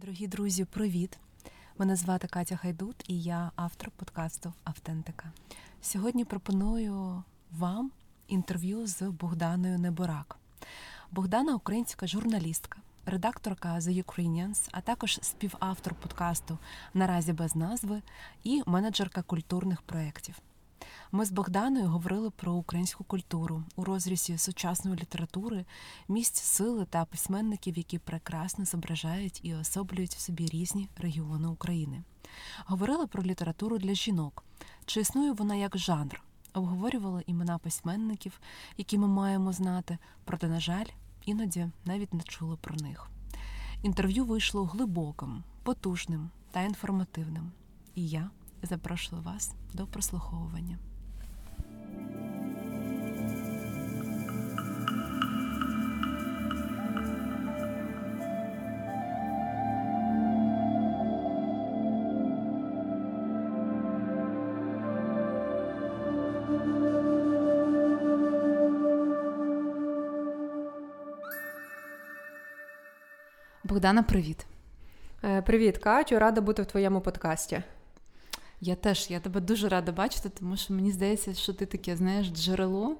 Дорогі друзі, привіт! Мене звати Катя Хайдут і я автор подкасту Автентика. Сьогодні пропоную вам інтерв'ю з Богданою Неборак. Богдана українська журналістка, редакторка The Ukrainians, а також співавтор подкасту Наразі без назви і менеджерка культурних проєктів. Ми з Богданою говорили про українську культуру у розрізі сучасної літератури, місць сили та письменників, які прекрасно зображають і особлюють в собі різні регіони України. Говорили про літературу для жінок, чи існує вона як жанр. Обговорювали імена письменників, які ми маємо знати, проте, на жаль, іноді навіть не чули про них. Інтерв'ю вийшло глибоким, потужним та інформативним. І я запрошую вас до прослуховування. Богдана, привіт. Е, привіт, Катю, рада бути в твоєму подкасті. Я теж я тебе дуже рада бачити, тому що мені здається, що ти таке знаєш джерело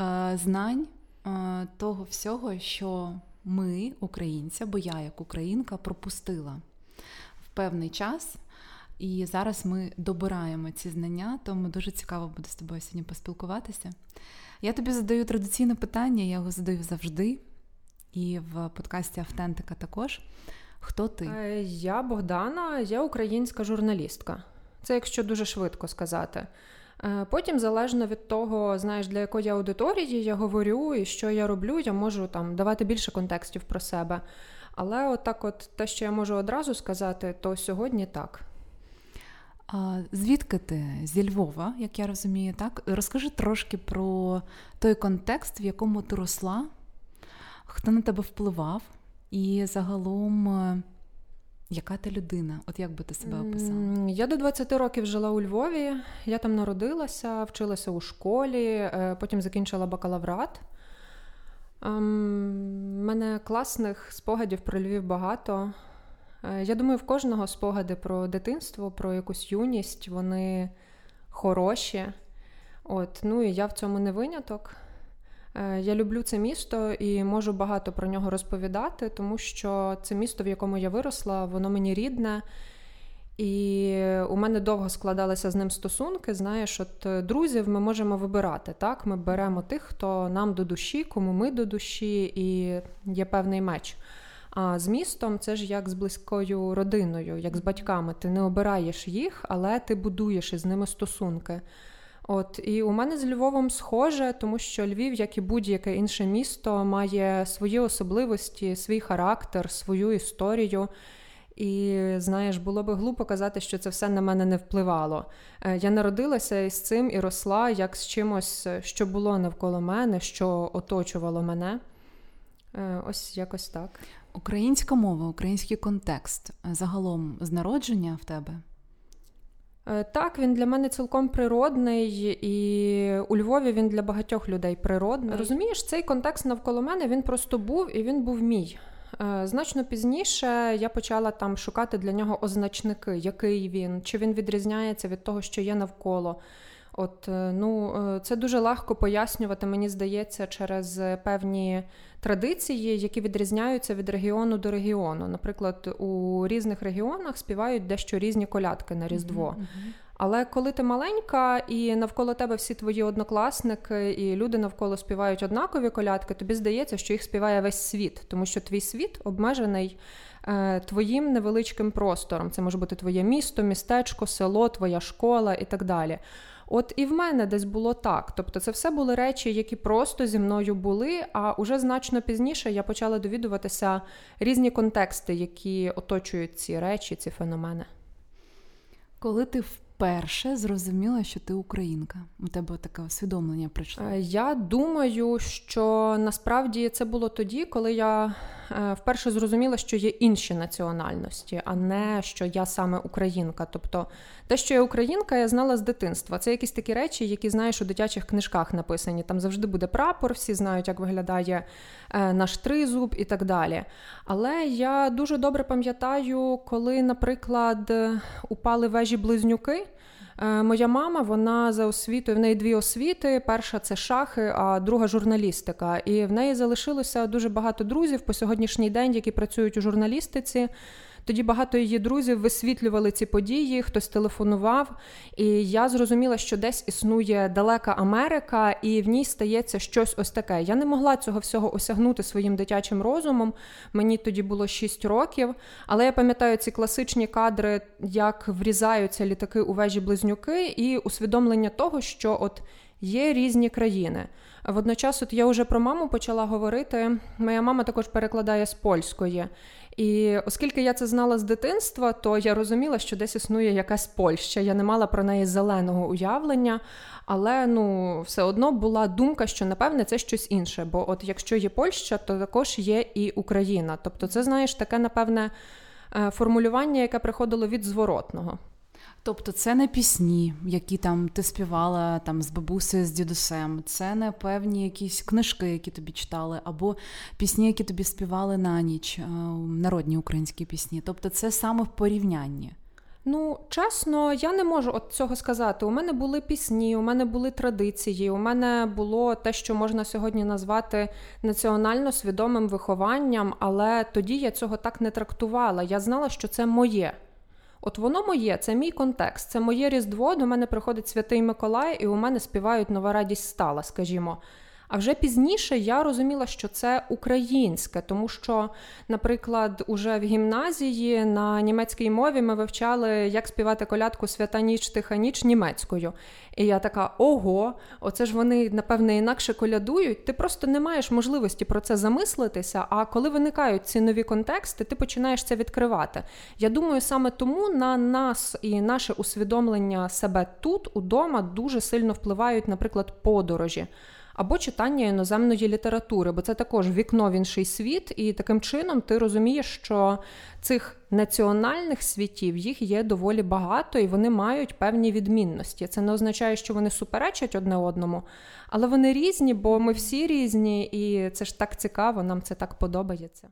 е, знань е, того всього, що ми, українці, бо я як українка пропустила в певний час. І зараз ми добираємо ці знання, тому дуже цікаво буде з тобою сьогодні поспілкуватися. Я тобі задаю традиційне питання, я його задаю завжди, і в подкасті Автентика також. Хто ти? Е, я Богдана, я українська журналістка. Це якщо дуже швидко сказати. Е, потім, залежно від того, знаєш, для якої аудиторії я говорю і що я роблю, я можу там давати більше контекстів про себе. Але отак, от те, що я можу одразу сказати, то сьогодні так. А Звідки ти? Зі Львова, як я розумію, так? Розкажи трошки про той контекст, в якому ти росла, хто на тебе впливав, і загалом. Яка ти людина? От як би ти себе описала? Я до 20 років жила у Львові. Я там народилася, вчилася у школі, е, потім закінчила бакалаврат. У ем, мене класних спогадів про Львів багато. Е, я думаю, в кожного спогади про дитинство, про якусь юність, вони хороші. От, Ну і я в цьому не виняток. Е, я люблю це місто і можу багато про нього розповідати, тому що це місто, в якому я виросла, воно мені рідне. І у мене довго складалися з ним стосунки. Знаєш, от е, друзів ми можемо вибирати. Так, ми беремо тих, хто нам до душі, кому ми до душі, і є певний меч. А з містом це ж як з близькою родиною, як з батьками. Ти не обираєш їх, але ти будуєш із ними стосунки. От і у мене з Львовом схоже, тому що Львів, як і будь-яке інше місто, має свої особливості, свій характер, свою історію. І знаєш, було би глупо казати, що це все на мене не впливало. Е, я народилася із цим і росла як з чимось, що було навколо мене, що оточувало мене. Е, ось якось так. Українська мова, український контекст загалом з народження в тебе. Е, так, він для мене цілком природний, і у Львові він для багатьох людей природний. Розумієш, цей контекст навколо мене він просто був і він був мій. Е, значно пізніше я почала там шукати для нього означники, який він, чи він відрізняється від того, що є навколо. От е, ну це дуже легко пояснювати, мені здається, через певні традиції, які відрізняються від регіону до регіону. Наприклад, у різних регіонах співають дещо різні колядки на Різдво. Але коли ти маленька і навколо тебе всі твої однокласники і люди навколо співають однакові колядки, тобі здається, що їх співає весь світ, тому що твій світ обмежений е, твоїм невеличким простором. Це може бути твоє місто, містечко, село, твоя школа і так далі. От і в мене десь було так. Тобто, це все були речі, які просто зі мною були. А уже значно пізніше я почала довідуватися різні контексти, які оточують ці речі, ці феномени. Коли ти вперше зрозуміла, що ти українка, у тебе таке усвідомлення прийшло? Е, я думаю, що насправді це було тоді, коли я вперше зрозуміла, що є інші національності, а не що я саме українка. Тобто те, що я українка, я знала з дитинства. Це якісь такі речі, які знаєш у дитячих книжках написані. Там завжди буде прапор, всі знають, як виглядає е, наш тризуб і так далі. Але я дуже добре пам'ятаю, коли, наприклад, упали вежі близнюки. Е, моя мама, вона за освітою, в неї дві освіти. Перша це шахи, а друга журналістика. І в неї залишилося дуже багато друзів по сьогоднішній день, які працюють у журналістиці. Тоді багато її друзів висвітлювали ці події, хтось телефонував. І я зрозуміла, що десь існує далека Америка, і в ній стається щось ось таке. Я не могла цього всього осягнути своїм дитячим розумом. Мені тоді було 6 років. Але я пам'ятаю ці класичні кадри, як врізаються літаки у вежі близнюки, і усвідомлення того, що от є різні країни. Водночас, от я вже про маму почала говорити. Моя мама також перекладає з польської. І оскільки я це знала з дитинства, то я розуміла, що десь існує якась Польща. Я не мала про неї зеленого уявлення, але ну все одно була думка, що напевне це щось інше. Бо от якщо є Польща, то також є і Україна. Тобто, це знаєш таке напевне е, формулювання, яке приходило від зворотного. Тобто це не пісні, які там ти співала там з бабусею, з дідусем, це не певні якісь книжки, які тобі читали, або пісні, які тобі співали на ніч, е, народні українські пісні. Тобто, це саме в порівнянні. Ну, чесно, я не можу от цього сказати. У мене були пісні, у мене були традиції, у мене було те, що можна сьогодні назвати національно свідомим вихованням, але тоді я цього так не трактувала. Я знала, що це моє. От воно моє, це мій контекст, це моє різдво. До мене приходить святий Миколай, і у мене співають нова радість стала, скажімо. А вже пізніше я розуміла, що це українське, тому що, наприклад, уже в гімназії на німецькій мові ми вивчали, як співати колядку Свята ніч, тиха ніч німецькою. І я така: ого, оце ж вони, напевне, інакше колядують. Ти просто не маєш можливості про це замислитися. А коли виникають ці нові контексти, ти починаєш це відкривати. Я думаю, саме тому на нас і наше усвідомлення себе тут, удома, дуже сильно впливають, наприклад, подорожі або читання іноземної літератури, бо це також вікно в інший світ, і таким чином ти розумієш, що цих національних світів їх є доволі багато, і вони мають певні відмінності. Це не означає, що вони суперечать одне одному, але вони різні, бо ми всі різні, і це ж так цікаво, нам це так подобається.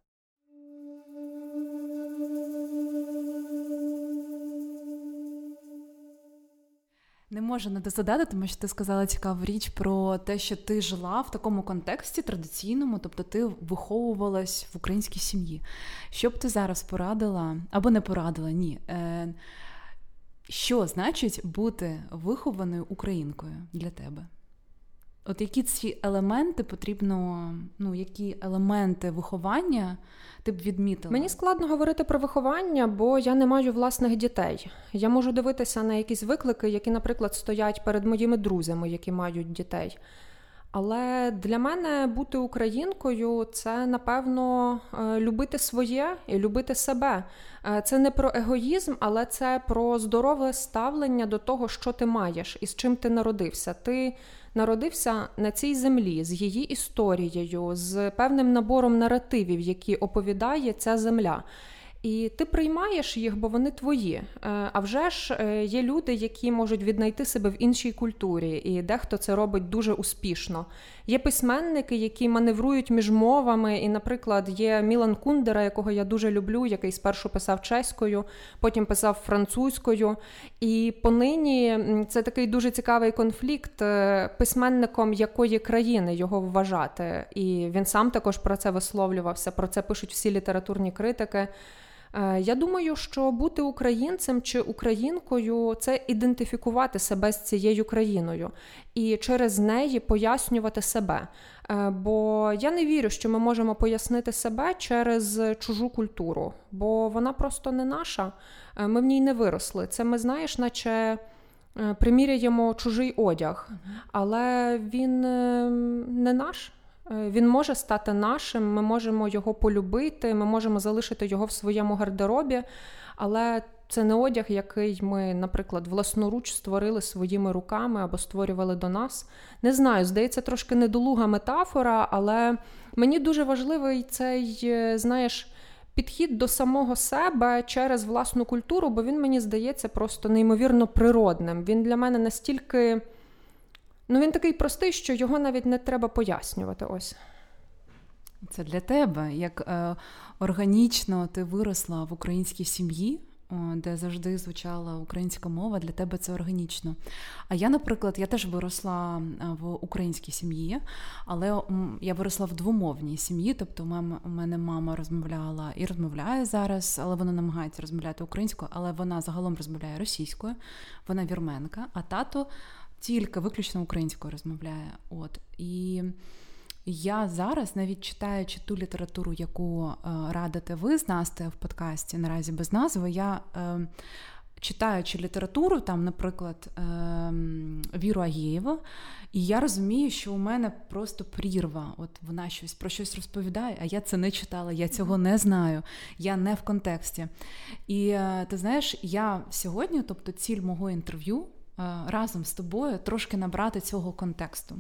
Не можу не дозадати, тому що ти сказала цікаву річ про те, що ти жила в такому контексті традиційному, тобто ти виховувалась в українській сім'ї. Що б ти зараз порадила або не порадила? Ні. Е, Що значить бути вихованою українкою для тебе? От які ці елементи потрібно, ну які елементи виховання ти б відмітила? Мені складно говорити про виховання, бо я не маю власних дітей. Я можу дивитися на якісь виклики, які, наприклад, стоять перед моїми друзями, які мають дітей. Але для мене бути українкою це напевно е, любити своє і любити себе. Е, це не про егоїзм, але це про здорове ставлення до того, що ти маєш і з чим ти народився. Ти народився на цій землі з її історією, з певним набором наративів, які оповідає ця земля. І ти приймаєш їх, бо вони твої. Е, а вже ж е, є люди, які можуть віднайти себе в іншій культурі, і дехто це робить дуже успішно. Є письменники, які маневрують між мовами. І, наприклад, є Мілан Кундера, якого я дуже люблю, який спершу писав чеською, потім писав французькою. І понині це такий дуже цікавий конфлікт е, письменником якої країни його вважати. І він сам також про це висловлювався. Про це пишуть всі літературні критики. Е, я думаю, що бути українцем чи українкою це ідентифікувати себе з цією країною і через неї пояснювати себе. Е, бо я не вірю, що ми можемо пояснити себе через чужу культуру, бо вона просто не наша. Е, ми в ній не виросли. Це ми знаєш, наче. Приміряємо чужий одяг, але він не наш. Е, він може стати нашим, ми можемо його полюбити, ми можемо залишити його в своєму гардеробі, але це не одяг, який ми, наприклад, власноруч створили своїми руками або створювали до нас. Не знаю, здається, трошки недолуга метафора, але мені дуже важливий цей, е, знаєш, підхід до самого себе через власну культуру, бо він мені здається просто неймовірно природним. Він для мене настільки. Ну, він такий простий, що його навіть не треба пояснювати. Ось. Це для тебе, як е, органічно ти виросла в українській сім'ї, де завжди звучала українська мова, для тебе це органічно. А я, наприклад, я теж виросла в українській сім'ї, але я виросла в двомовній сім'ї, тобто у мене мама розмовляла і розмовляє зараз, але вона намагається розмовляти українською, але вона загалом розмовляє російською, вона вірменка, а тато тільки виключно українською розмовляє. От і. Я зараз, навіть читаючи ту літературу, яку е, радите ви з Настею в подкасті наразі без назви, я е, читаючи літературу, там, наприклад, е, Віру Агієва, і я розумію, що у мене просто прірва. От вона щось про щось розповідає, а я це не читала, я цього не знаю, я не в контексті. І е, ти знаєш, я сьогодні, тобто ціль мого інтерв'ю. Е, разом з тобою трошки набрати цього контексту.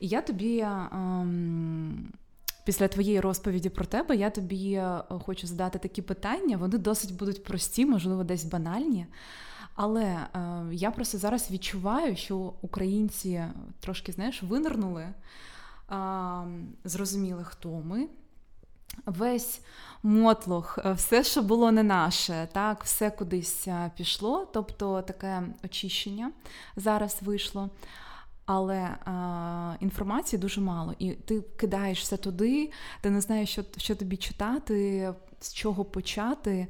І я тобі. Ем, після твоєї розповіді про тебе я тобі е, хочу задати такі питання. Вони досить будуть прості, можливо, десь банальні. Але е, я просто зараз відчуваю, що українці трошки знаєш, винирнули, е, зрозуміли, хто ми. Весь мотлох, е, все, що було не наше, так, все кудись е, пішло, тобто таке очищення зараз вийшло. Але а, е, інформації дуже мало, і ти кидаєш все туди, ти не знаєш, що що тобі читати, з чого почати.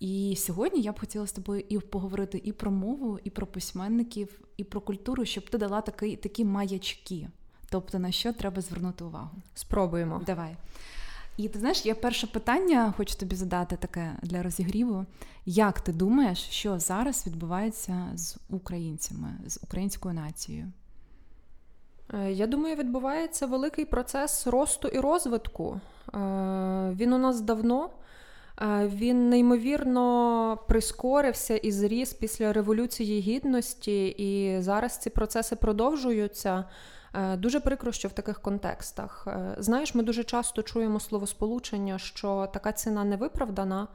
І сьогодні я б хотіла з тобою і поговорити і про мову, і про письменників, і про культуру, щоб ти дала такі, такі маячки. Тобто на що треба звернути увагу. Спробуємо. Давай. І ти знаєш, я перше питання хочу тобі задати таке для розігріву. Як ти думаєш, що зараз відбувається з українцями, з українською нацією? Е, я думаю, відбувається великий процес росту і розвитку. Е, він у нас давно. Е, він неймовірно прискорився і зріс після Революції Гідності, і зараз ці процеси продовжуються. Е, дуже прикро, що в таких контекстах. Е, знаєш, ми дуже часто чуємо словосполучення, що така ціна не виправдана.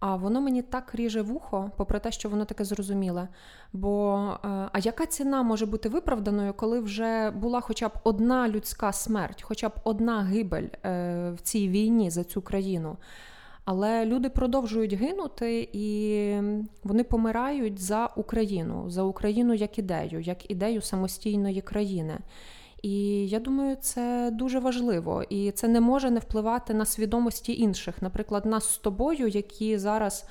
А воно мені так ріже вухо, попри те, що воно таке зрозуміле. Бо е, а яка ціна може бути виправданою, коли вже була хоча б одна людська смерть, хоча б одна гибель в цій війні за цю країну? Але люди продовжують гинути і вони помирають за Україну, за Україну як ідею, як ідею самостійної країни. І я думаю, це дуже важливо, і це не може не впливати на свідомості інших, наприклад, нас з тобою, які зараз.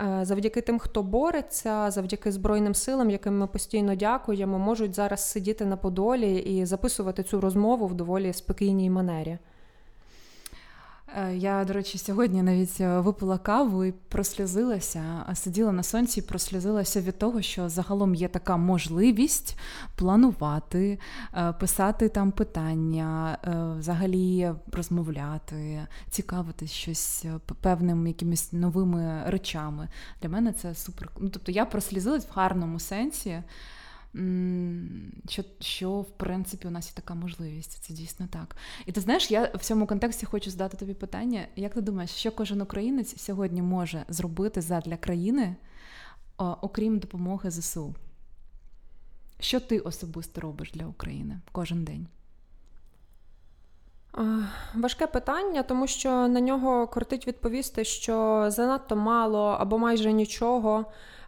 Е, завдяки тим, хто бореться, завдяки Збройним силам, яким ми постійно дякуємо, можуть зараз сидіти на Подолі і записувати цю розмову в доволі спокійній манері. Е, я, до речі, сьогодні навіть е, випила каву і прослізилася, сиділа на сонці і прослізилася від того, що загалом є така можливість планувати, е, писати там питання, взагалі розмовляти, цікавитись щось певними якимись новими речами. Для мене це супер. Ну, Тобто я прослізилась в гарному сенсі що, що в принципі у нас є така можливість. Це дійсно так. І ти знаєш, я в цьому контексті хочу задати тобі питання: як ти думаєш, що кожен українець сьогодні може зробити задля країни, окрім допомоги ЗСУ? Що ти особисто робиш для України кожен день? Важке питання, тому що на нього кортить відповісти, що занадто мало або майже нічого.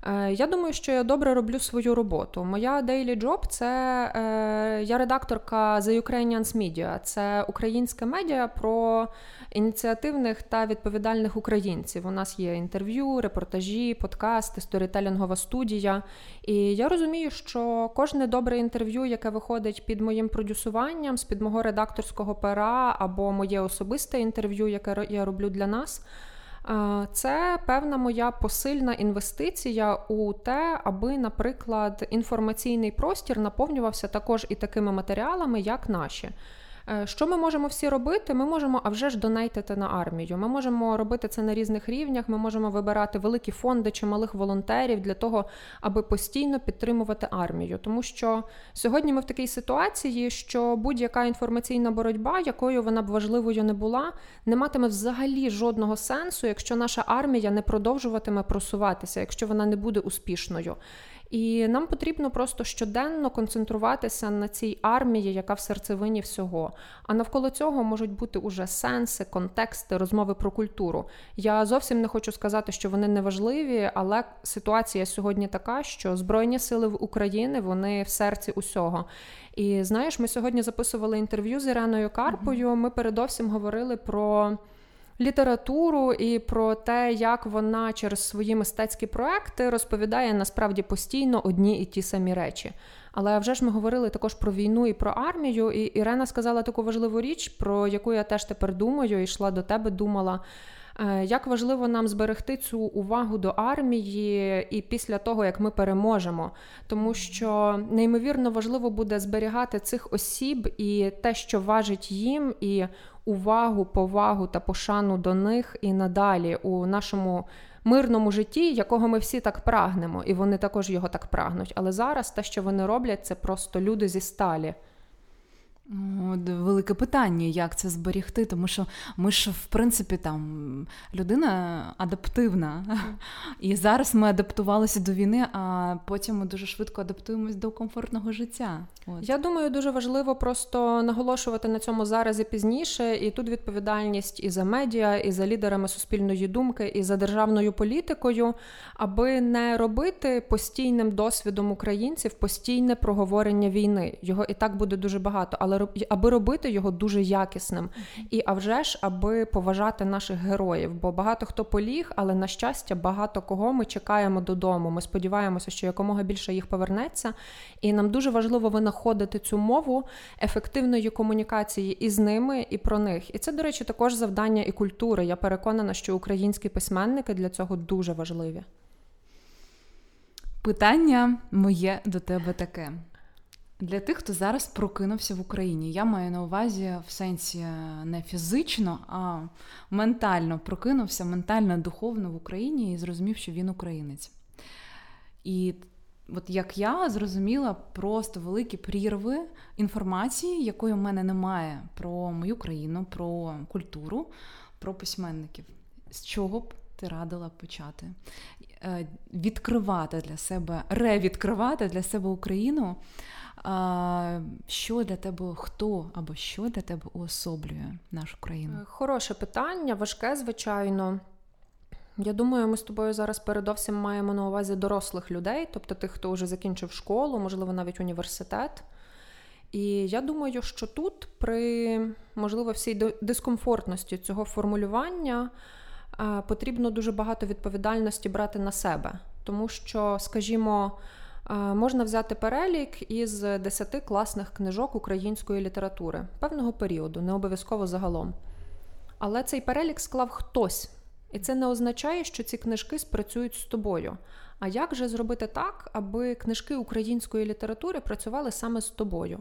Е, я думаю, що я добре роблю свою роботу. Моя daily job – це е, я редакторка The Ukrainians Media. Це українське медіа про ініціативних та відповідальних українців. У нас є інтерв'ю, репортажі, подкасти, сторітелінгова студія. І я розумію, що кожне добре інтерв'ю, яке виходить під моїм продюсуванням, з під мого редакторського пера або моє особисте інтерв'ю, яке я роблю для нас. Це певна моя посильна інвестиція у те, аби, наприклад, інформаційний простір наповнювався також і такими матеріалами, як наші. Е, що ми можемо всі робити? Ми можемо а вже ж донейтити на армію. Ми можемо робити це на різних рівнях. Ми можемо вибирати великі фонди чи малих волонтерів для того, аби постійно підтримувати армію. Тому що сьогодні ми в такій ситуації, що будь-яка інформаційна боротьба, якою вона б важливою не була, не матиме взагалі жодного сенсу, якщо наша армія не продовжуватиме просуватися, якщо вона не буде успішною. І нам потрібно просто щоденно концентруватися на цій армії, яка в серцевині всього. А навколо цього можуть бути уже сенси, контексти, розмови про культуру. Я зовсім не хочу сказати, що вони не важливі, але ситуація сьогодні така, що Збройні сили в Україні вони в серці усього. І знаєш, ми сьогодні записували інтерв'ю з Іреною Карпою. Ми передовсім говорили про літературу і про те, як вона через свої мистецькі проекти розповідає насправді постійно одні і ті самі речі. Але вже ж ми говорили також про війну і про армію. І Ірена сказала таку важливу річ, про яку я теж тепер думаю, і йшла до тебе, думала. Е, як важливо нам зберегти цю увагу до армії і після того, як ми переможемо, тому що неймовірно важливо буде зберігати цих осіб і те, що важить їм, і увагу, повагу та пошану до них і надалі у нашому мирному житті, якого ми всі так прагнемо, і вони також його так прагнуть. Але зараз те, що вони роблять, це просто люди зі сталі. Велике питання, як це зберігти, тому що ми ж, в принципі, там людина адаптивна. І зараз ми адаптувалися до війни, а потім ми дуже швидко адаптуємось до комфортного життя. От. Я думаю, дуже важливо просто наголошувати на цьому зараз і пізніше. І тут відповідальність і за медіа, і за лідерами суспільної думки, і за державною політикою, аби не робити постійним досвідом українців постійне проговорення війни. Його і так буде дуже багато, але аби робити його дуже якісним. І а вже ж, аби поважати наших героїв. Бо багато хто поліг, але на щастя, багато кого ми чекаємо додому. Ми сподіваємося, що якомога більше їх повернеться. І нам дуже важливо винаходити цю мову ефективної комунікації і з ними, і про них. І це, до речі, також завдання і культури. Я переконана, що українські письменники для цього дуже важливі. Питання моє до тебе таке. Для тих, хто зараз прокинувся в Україні, я маю на увазі в сенсі не фізично, а ментально прокинувся, ментально, духовно в Україні і зрозумів, що він українець. І от як я зрозуміла просто великі прірви інформації, якої в мене немає про мою країну, про культуру, про письменників. З чого б ти радила почати? Е, відкривати для себе, ревідкривати для себе Україну. Що для тебе хто або що для тебе уособлює нашу країну? Е, хороше питання, важке, звичайно. Я думаю, ми з тобою зараз передовсім маємо на увазі дорослих людей, тобто тих, хто вже закінчив школу, можливо, навіть університет. І я думаю, що тут, при можливо всій дискомфортності цього формулювання, е, потрібно дуже багато відповідальності брати на себе, тому що, скажімо, Можна взяти перелік із 10 класних книжок української літератури певного періоду, не обов'язково загалом. Але цей перелік склав хтось. І це не означає, що ці книжки спрацюють з тобою. А як же зробити так, аби книжки української літератури працювали саме з тобою?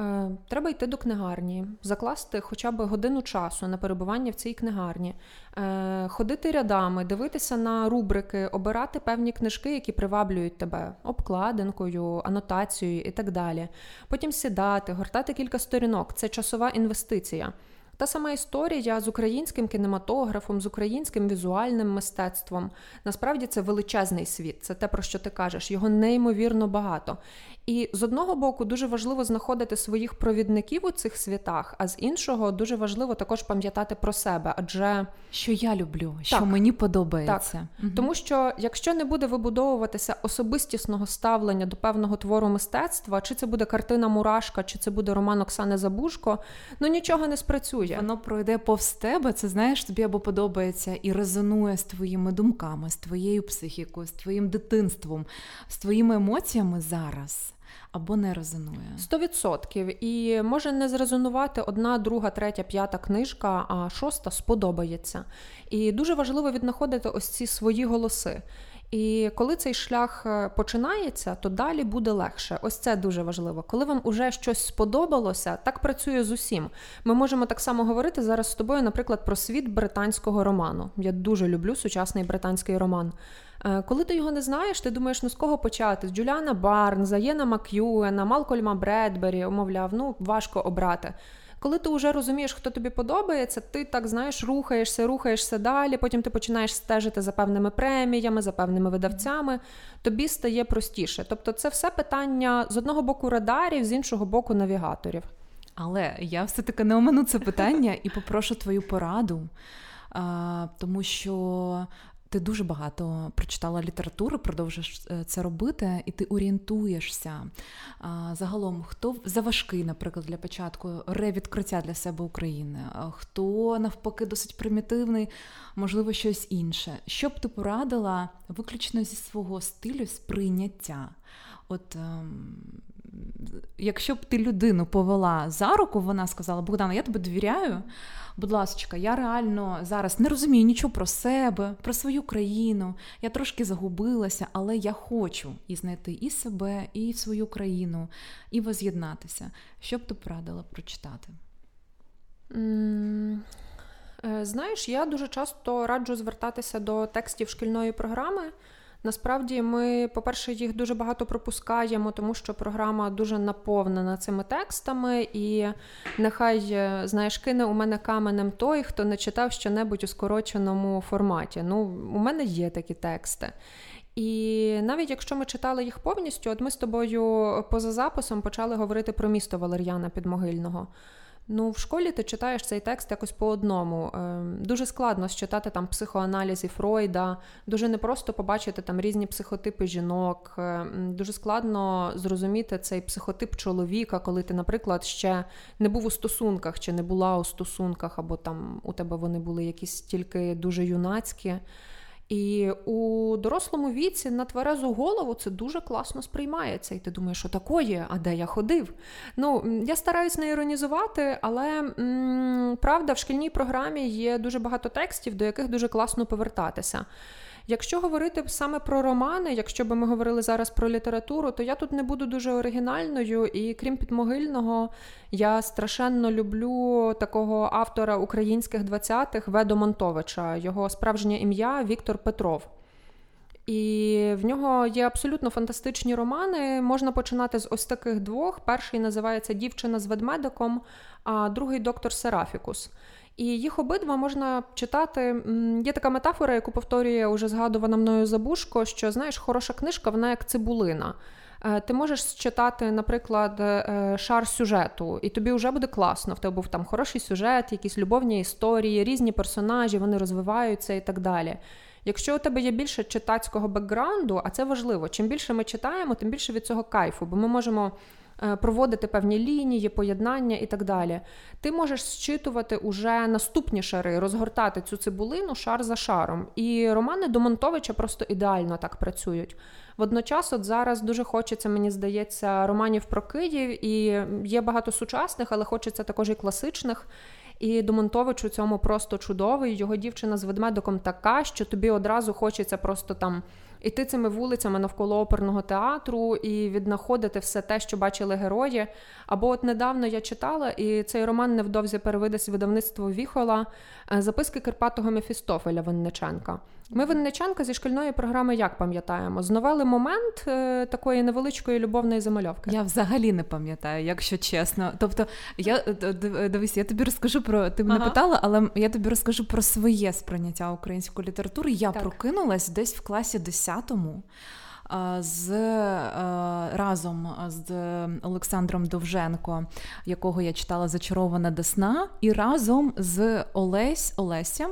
Е, треба йти до книгарні, закласти хоча б годину часу на перебування в цій книгарні, е, ходити рядами, дивитися на рубрики, обирати певні книжки, які приваблюють тебе обкладинкою, анотацією і так далі. Потім сідати, гортати кілька сторінок. Це часова інвестиція. Та сама історія з українським кінематографом, з українським візуальним мистецтвом. Насправді це величезний світ, це те, про що ти кажеш, його неймовірно багато. І з одного боку дуже важливо знаходити своїх провідників у цих світах, а з іншого дуже важливо також пам'ятати про себе, адже що я люблю, що мені подобається. Так. Угу. Тому що якщо не буде вибудовуватися особистісного ставлення до певного твору мистецтва, чи це буде картина Мурашка, чи це буде роман Оксани Забушко, ну нічого не спрацює. Воно пройде повз тебе. Це знаєш, тобі або подобається і резонує з твоїми думками, з твоєю психікою, з твоїм дитинством, з твоїми емоціями зараз або не резонує. Сто відсотків. І може не зрезонувати одна, друга, третя, п'ята книжка, а шоста сподобається. І дуже важливо віднаходити ось ці свої голоси. І коли цей шлях е, починається, то далі буде легше. Ось це дуже важливо. Коли вам уже щось сподобалося, так працює з усім. Ми можемо так само говорити зараз з тобою, наприклад, про світ британського роману. Я дуже люблю сучасний британський роман. Е, коли ти його не знаєш, ти думаєш, ну з кого почати? З Джуліана Барнза, Єна Мак'юена, Малкольма Бредбері, умовляв, ну важко обрати. Коли ти вже розумієш, хто тобі подобається, ти так знаєш, рухаєшся, рухаєшся далі. Потім ти починаєш стежити за певними преміями, за певними видавцями. Тобі стає простіше. Тобто, це все питання з одного боку радарів, з іншого боку навігаторів. Але я все таки не омину це питання і попрошу твою пораду, а, тому що ти дуже багато прочитала літератури, продовжуєш е, це робити, і ти орієнтуєшся. Загалом, хто заважкий, наприклад, для початку ревідкриття для себе України, хто навпаки досить примітивний, можливо, щось інше. Що б ти порадила виключно зі свого стилю сприйняття? От ем, якщо б ти людину повела за руку, вона сказала: Богдана, я тебе довіряю. Будь ласка, я реально зараз не розумію нічого про себе, про свою країну. Я трошки загубилася, але я хочу і знайти і себе, і свою країну, і воз'єднатися. Що б ти порадила прочитати? Mm. Знаєш, я дуже часто раджу звертатися до текстів шкільної програми. Насправді, ми, по-перше, їх дуже багато пропускаємо, тому що програма дуже наповнена цими текстами, і нехай, е, знаєш, кине у мене каменем той, хто не читав щонебудь у скороченому форматі. Ну, у мене є такі тексти. І навіть якщо ми читали їх повністю, от ми з тобою поза записом почали говорити про місто Валер'яна Підмогильного. Ну, в школі ти читаєш цей текст якось по одному. Ем, дуже складно считати там психоаналізи Фройда, дуже непросто побачити там різні психотипи жінок. Ем, дуже складно зрозуміти цей психотип чоловіка, коли ти, наприклад, ще не був у стосунках чи не була у стосунках, або там у тебе вони були якісь тільки дуже юнацькі. І у дорослому віці на тверезу голову це дуже класно сприймається. І ти думаєш, що такое, а де я ходив? Ну, я стараюсь не іронізувати, але м- правда, в шкільній програмі є дуже багато текстів, до яких дуже класно повертатися. Якщо говорити саме про романи, якщо би ми говорили зараз про літературу, то я тут не буду дуже оригінальною, і крім підмогильного, я страшенно люблю такого автора українських 20-х Ведо Монтовича. Його справжнє ім'я Віктор Петров. І в нього є абсолютно фантастичні романи. Можна починати з ось таких двох. Перший називається Дівчина з ведмедиком, а другий доктор Серафікус. І їх обидва можна читати. Є така метафора, яку повторює уже згадувана мною Забушко, що знаєш, хороша книжка, вона як цибулина. Е, ти можеш читати, наприклад, е, шар сюжету, і тобі вже буде класно. В тебе був там хороший сюжет, якісь любовні історії, різні персонажі, вони розвиваються і так далі. Якщо у тебе є більше читацького бекграунду, а це важливо, чим більше ми читаємо, тим більше від цього кайфу, бо ми можемо Е, проводити певні лінії, поєднання і так далі. Ти можеш зчитувати уже наступні шари, розгортати цю цибулину шар за шаром. І романи Домонтовича просто ідеально так працюють. Водночас, от зараз дуже хочеться, мені здається, романів про Київ, і є багато сучасних, але хочеться також і класичних. І Домонтович у цьому просто чудовий. Його дівчина з ведмедиком така, що тобі одразу хочеться просто там іти цими вулицями навколо оперного театру і віднаходити все те, що бачили герої. Або от недавно я читала, і цей роман невдовзі перевидасть видавництво Віхола записки Кирпатого Мефістофеля Винниченка. Ми Винниченка зі шкільної програми як пам'ятаємо? Зновели момент е, такої невеличкої любовної замальовки. Я взагалі не пам'ятаю, якщо чесно. Тобто, я е, дивись, я тобі розкажу про ти мене ага. питала, але я тобі розкажу про своє сприйняття української літератури. Я так. прокинулась десь в класі 10-му з разом з Олександром Довженко, якого я читала Зачарована Десна, і разом з Олесь Олесям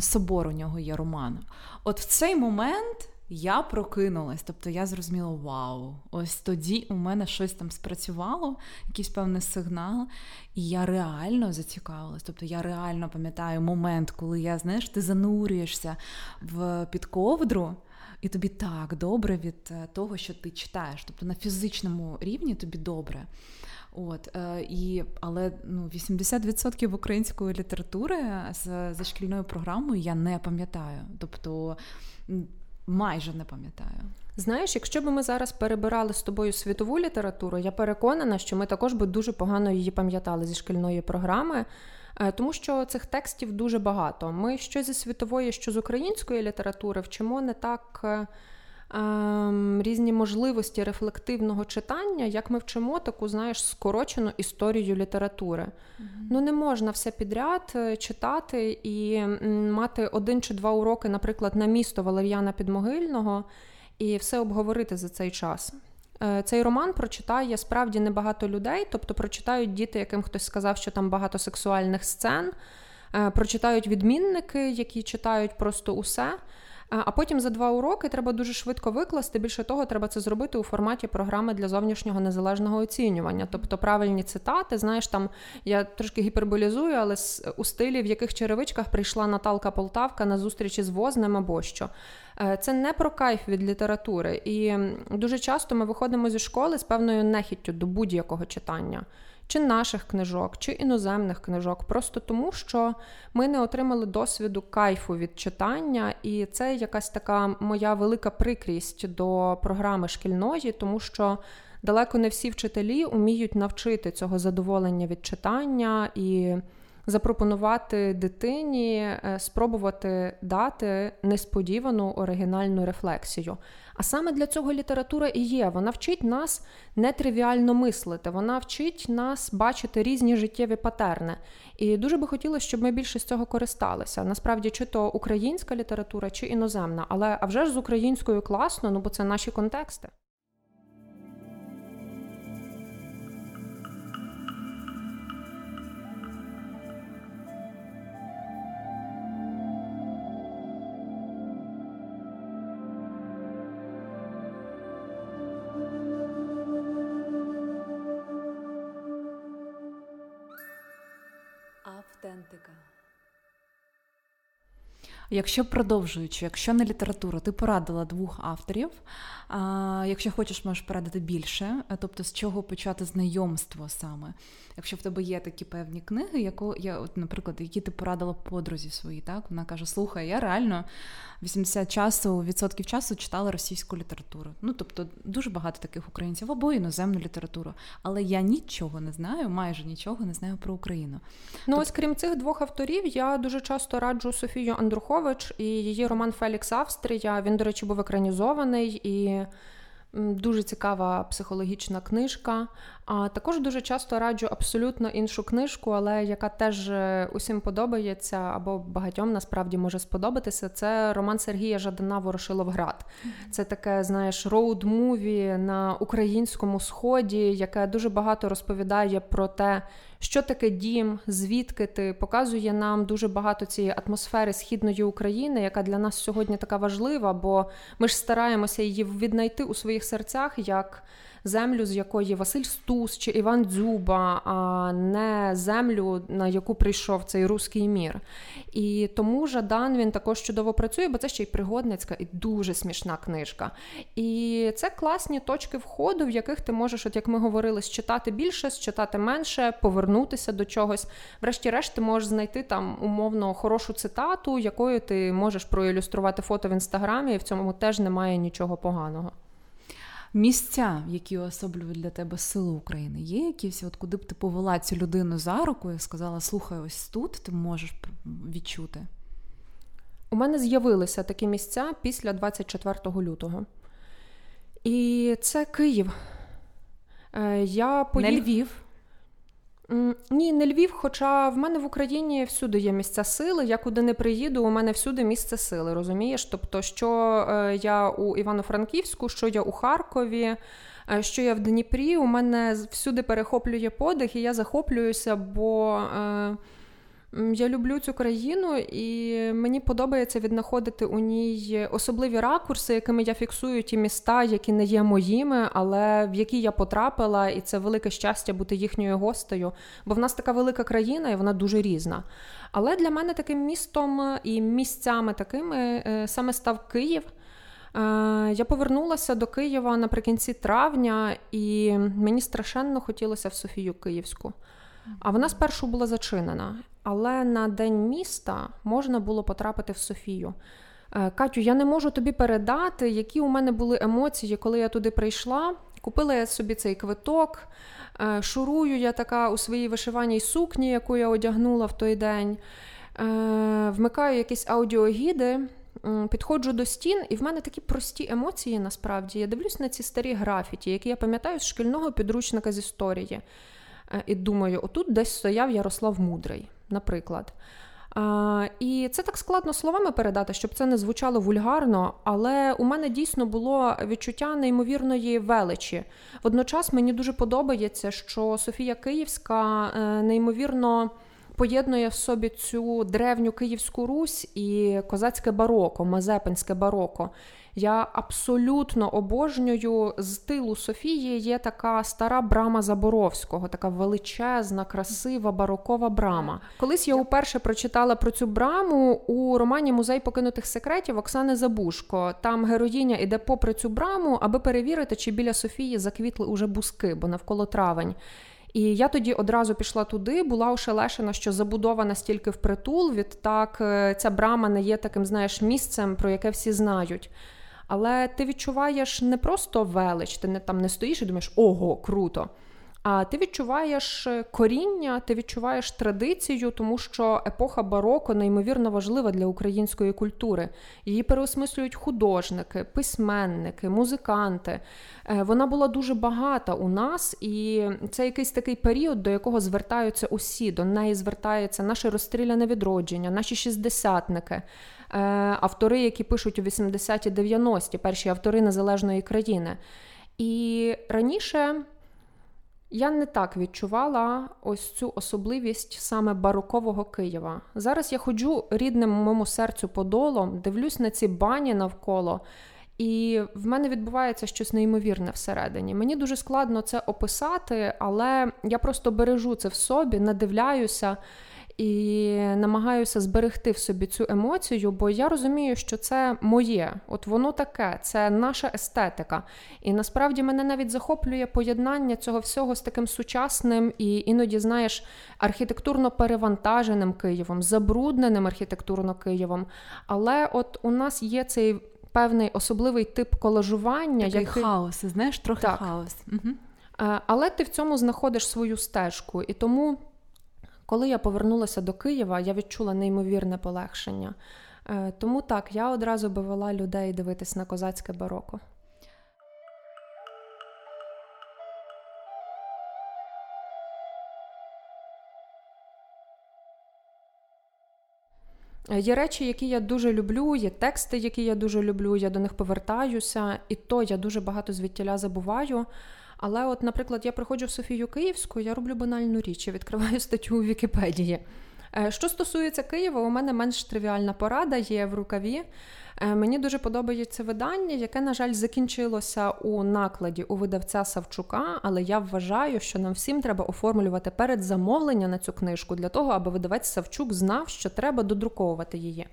Собор у нього є роман. От в цей момент. Я прокинулась, тобто я зрозуміла, вау, ось тоді у мене щось там спрацювало, якийсь певний сигнал, і я реально зацікавилась. Тобто я реально пам'ятаю момент, коли я знаєш, ти занурюєшся в під ковдру, і тобі так добре від е, того, що ти читаєш. Тобто на фізичному рівні тобі добре. От, е, і, Але ну, 80% української літератури з, за шкільною програмою я не пам'ятаю. Тобто майже не пам'ятаю. Знаєш, якщо б ми зараз перебирали з тобою світову літературу, я переконана, що ми також би дуже погано її пам'ятали зі шкільної програми. Е, тому що цих текстів дуже багато. Ми що зі світової, що з української літератури вчимо не так е, ем, різні можливості рефлективного читання, як ми вчимо таку, знаєш, скорочену історію літератури. Mm-hmm. Ну не можна все підряд е, читати і мати один чи два уроки, наприклад, на місто Валер'яна Підмогильного, і все обговорити за цей час. Е, цей роман прочитає справді небагато людей, тобто прочитають діти, яким хтось сказав, що там багато сексуальних сцен, е, прочитають відмінники, які читають просто усе. А потім за два уроки треба дуже швидко викласти. Більше того, треба це зробити у форматі програми для зовнішнього незалежного оцінювання. Тобто правильні цитати. Знаєш, там я трошки гіперболізую, але у стилі, в яких черевичках прийшла Наталка Полтавка на зустрічі з вознем або що. Е, це не про кайф від літератури. І дуже часто ми виходимо зі школи з певною нехіттю до будь-якого читання чи наших книжок, чи іноземних книжок, просто тому, що ми не отримали досвіду кайфу від читання, і це якась така моя велика прикрість до програми шкільної, тому що. Далеко не всі вчителі уміють навчити цього задоволення від читання і запропонувати дитині е, спробувати дати несподівану оригінальну рефлексію. А саме для цього література і є. Вона вчить нас нетривіально мислити, вона вчить нас бачити різні життєві патерни. І дуже би хотілося, щоб ми більше з цього користалися. Насправді, чи то українська література, чи іноземна, але а вже ж з українською класно, ну бо це наші контексти. Якщо продовжуючи, якщо не література, ти порадила двох авторів. А, Якщо хочеш, можеш порадити більше, тобто з чого почати знайомство саме. Якщо в тебе є такі певні книги, яко, я, от, наприклад, які ти порадила подрузі своїй, так вона каже: Слухай, я реально 80 часу, відсотків часу читала російську літературу. Ну тобто дуже багато таких українців або іноземну літературу. Але я нічого не знаю, майже нічого не знаю про Україну. Ну тобто... ось крім цих двох авторів, я дуже часто раджу Софію Андрухович і її роман Фелікс Австрія. Він, до речі, був екранізований і. Дуже цікава психологічна книжка. А також дуже часто раджу абсолютно іншу книжку, але яка теж е, усім подобається, або багатьом насправді може сподобатися. Це роман Сергія Жадана Ворошиловград. Це таке, знаєш, роуд-муві на українському сході, яке дуже багато розповідає про те, що таке дім, звідки ти показує нам дуже багато цієї атмосфери східної України, яка для нас сьогодні така важлива, бо ми ж стараємося її віднайти у своїх серцях як землю, з якої Василь Стус чи Іван Дзюба, а не землю, на яку прийшов цей руський мір. І тому Жадан він також чудово працює, бо це ще й пригодницька і дуже смішна книжка. І це класні точки входу, в яких ти можеш, от як ми говорили, считати більше, считати менше, повернутися до чогось. Врешті-решт, ти можеш знайти там умовно хорошу цитату, якою ти можеш проілюструвати фото в інстаграмі, і в цьому теж немає нічого поганого місця, які особлюють для тебе силу України, є якісь, от куди б ти повела цю людину за руку і сказала: слухай, ось тут ти можеш відчути? У мене з'явилися такі місця після 24 лютого. І це Київ. Е, я поїх... Не Львів. Ні, не Львів, хоча в мене в Україні всюди є місця сили. Я куди не приїду, у мене всюди місце сили, розумієш? Тобто, що е, я у Івано-Франківську, що я у Харкові, е, що я в Дніпрі, у мене всюди перехоплює подих, і я захоплююся, бо. Е, я люблю цю країну, і мені подобається віднаходити у ній особливі ракурси, якими я фіксую ті міста, які не є моїми, але в які я потрапила, і це велике щастя бути їхньою гостею. Бо в нас така велика країна, і вона дуже різна. Але для мене таким містом і місцями такими е, саме став Київ. Я повернулася до Києва наприкінці травня, і мені страшенно хотілося в Софію Київську. А вона спершу була зачинена. Але на день міста можна було потрапити в Софію. Е, Катю, я не можу тобі передати, які у мене були емоції, коли я туди прийшла. Купила я собі цей квиток, е, шурую я така у своїй вишиваній сукні, яку я одягнула в той день. Е, вмикаю якісь аудіогіди, підходжу до стін, і в мене такі прості емоції насправді. Я дивлюсь на ці старі графіті, які я пам'ятаю з шкільного підручника з історії. І думаю, отут десь стояв Ярослав Мудрий, наприклад. А, І це так складно словами передати, щоб це не звучало вульгарно, але у мене дійсно було відчуття неймовірної величі. Водночас мені дуже подобається, що Софія Київська е, неймовірно. Поєднує в собі цю древню Київську Русь і козацьке бароко, мазепинське бароко. Я абсолютно обожнюю з тилу Софії є така стара брама Заборовського, така величезна, красива барокова брама. Колись я уперше прочитала про цю браму у романі Музей покинутих секретів Оксани Забушко. Там героїня іде попри цю браму, аби перевірити, чи біля Софії заквітли уже бузки, бо навколо травень. І я тоді одразу пішла туди, була ошелешена, що забудова настільки впритул, відтак е, ця брама не є таким, знаєш, місцем, про яке всі знають. Але ти відчуваєш не просто велич, ти не там не стоїш і думаєш, ого, круто. А ти відчуваєш е, коріння, ти відчуваєш традицію, тому що епоха бароко неймовірно важлива для української культури. Її переосмислюють художники, письменники, музиканти. Е, вона була дуже багата у нас, і це якийсь такий період, до якого звертаються усі. До неї звертається наше розстріляне відродження, наші шістдесятники. Е, автори, які пишуть у 80-ті 90-ті, перші автори незалежної країни. І раніше я не так відчувала ось цю особливість саме барокового Києва. Зараз я ходжу рідним моєму серцю подолом, дивлюсь на ці бані навколо. І в мене відбувається щось неймовірне всередині. Мені дуже складно це описати, але я просто бережу це в собі, надивляюся і намагаюся зберегти в собі цю емоцію, бо я розумію, що це моє, от воно таке, це наша естетика. І насправді мене навіть захоплює поєднання цього всього з таким сучасним і іноді, знаєш, архітектурно перевантаженим Києвом, забрудненим архітектурно Києвом. Але от у нас є цей певний особливий тип колажування. Такий який... хаос, знаєш, трохи так. хаос. Угу. Але ти в цьому знаходиш свою стежку. І тому. Коли я повернулася до Києва, я відчула неймовірне полегшення. Е, тому так, я одразу би вела людей дивитись на козацьке бароко. Е, є речі, які я дуже люблю, є тексти, які я дуже люблю, я до них повертаюся, і то я дуже багато звідтіля забуваю. Але, от, наприклад, я приходжу в Софію Київську, я роблю банальну річ, я відкриваю статтю у Вікіпедії. Е, що стосується Києва, у мене менш тривіальна порада є в рукаві. Е, мені дуже подобається видання, яке, на жаль, закінчилося у накладі у видавця Савчука, але я вважаю, що нам всім треба оформлювати передзамовлення на цю книжку для того, аби видавець Савчук знав, що треба додруковувати її.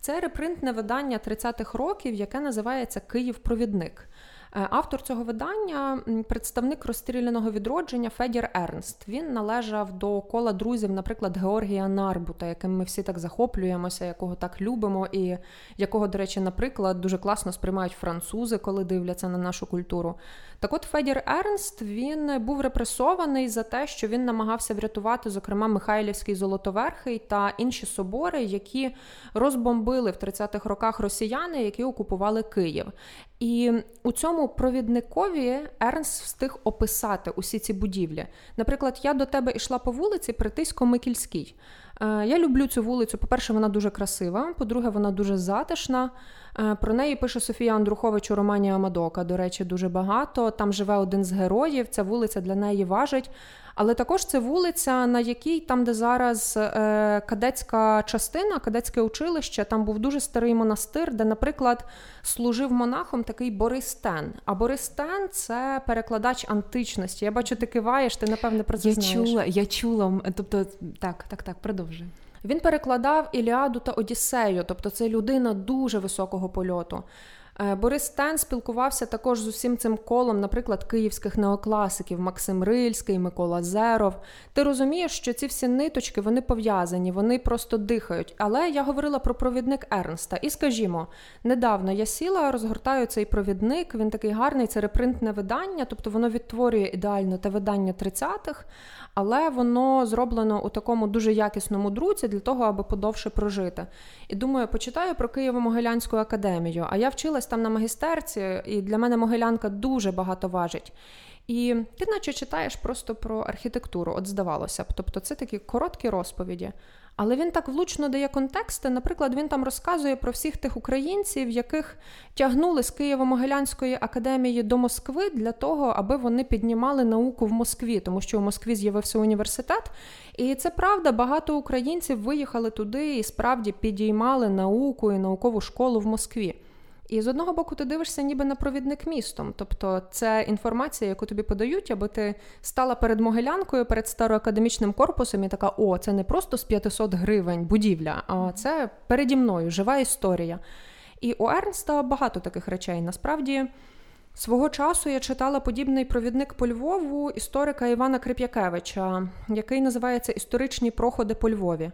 Це репринтне видання 30-х років, яке називається Київ-провідник. Е, автор цього видання представник розстріляного відродження Федір Ернст. Він належав до кола друзів, наприклад, Георгія Нарбута, яким ми всі так захоплюємося, якого так любимо, і якого, до речі, наприклад, дуже класно сприймають французи, коли дивляться на нашу культуру. Так от Федір Ернст він був репресований за те, що він намагався врятувати, зокрема, Михайлівський Золотоверхий та інші собори, які розбомбили в 30-х роках росіяни, які окупували Київ. І у цьому провідникові Ернст встиг описати усі ці будівлі. Наприклад, я до тебе йшла по вулиці Притисько-Микільській. Е, я люблю цю вулицю. По-перше, вона дуже красива. По-друге, вона дуже затишна. Е, про неї пише Софія Андрухович у романі Амадока. До речі, дуже багато. Там живе один з героїв. Ця вулиця для неї важить. Але також це вулиця, на якій там, де зараз е, кадетська частина, кадетське училище, там був дуже старий монастир, де, наприклад, служив монахом такий Борис Тен. А Борис Тен – це перекладач античності. Я бачу, ти киваєш, ти напевне про це я знаєш. чула, я чула. Тобто, так, так, так, продовжуй. Він перекладав Іліаду та Одіссею, тобто це людина дуже високого польоту. Е, Борис Тен спілкувався також з усім цим колом, наприклад, київських неокласиків Максим Рильський, Микола Зеров. Ти розумієш, що ці всі ниточки вони пов'язані, вони просто дихають. Але я говорила про провідник Ернста. І скажімо, недавно я сіла, розгортаю цей провідник. Він такий гарний, це репринтне видання, тобто воно відтворює ідеально те видання 30-х, але воно зроблено у такому дуже якісному друці для того, аби подовше прожити. І думаю, почитаю про Києво-Могилянську академію. А я вчилась там на магістерці, і для мене Могилянка дуже багато важить. І ти, наче читаєш просто про архітектуру, от здавалося б. Тобто це такі короткі розповіді. Але він так влучно дає контексти. Наприклад, він там розказує про всіх тих українців, яких тягнули з Києво-Могилянської академії до Москви для того, аби вони піднімали науку в Москві, тому що у Москві з'явився університет. І це правда, багато українців виїхали туди і справді підіймали науку і наукову школу в Москві. І з одного боку, ти дивишся ніби на провідник містом. Тобто це інформація, яку тобі подають, аби ти стала перед Могилянкою, перед староакадемічним корпусом і така: о, це не просто з 500 гривень будівля, а це переді мною жива історія. І у Ернста багато таких речей. Насправді, свого часу я читала подібний провідник по Львову історика Івана Крип'якевича, який називається Історичні проходи по Львові.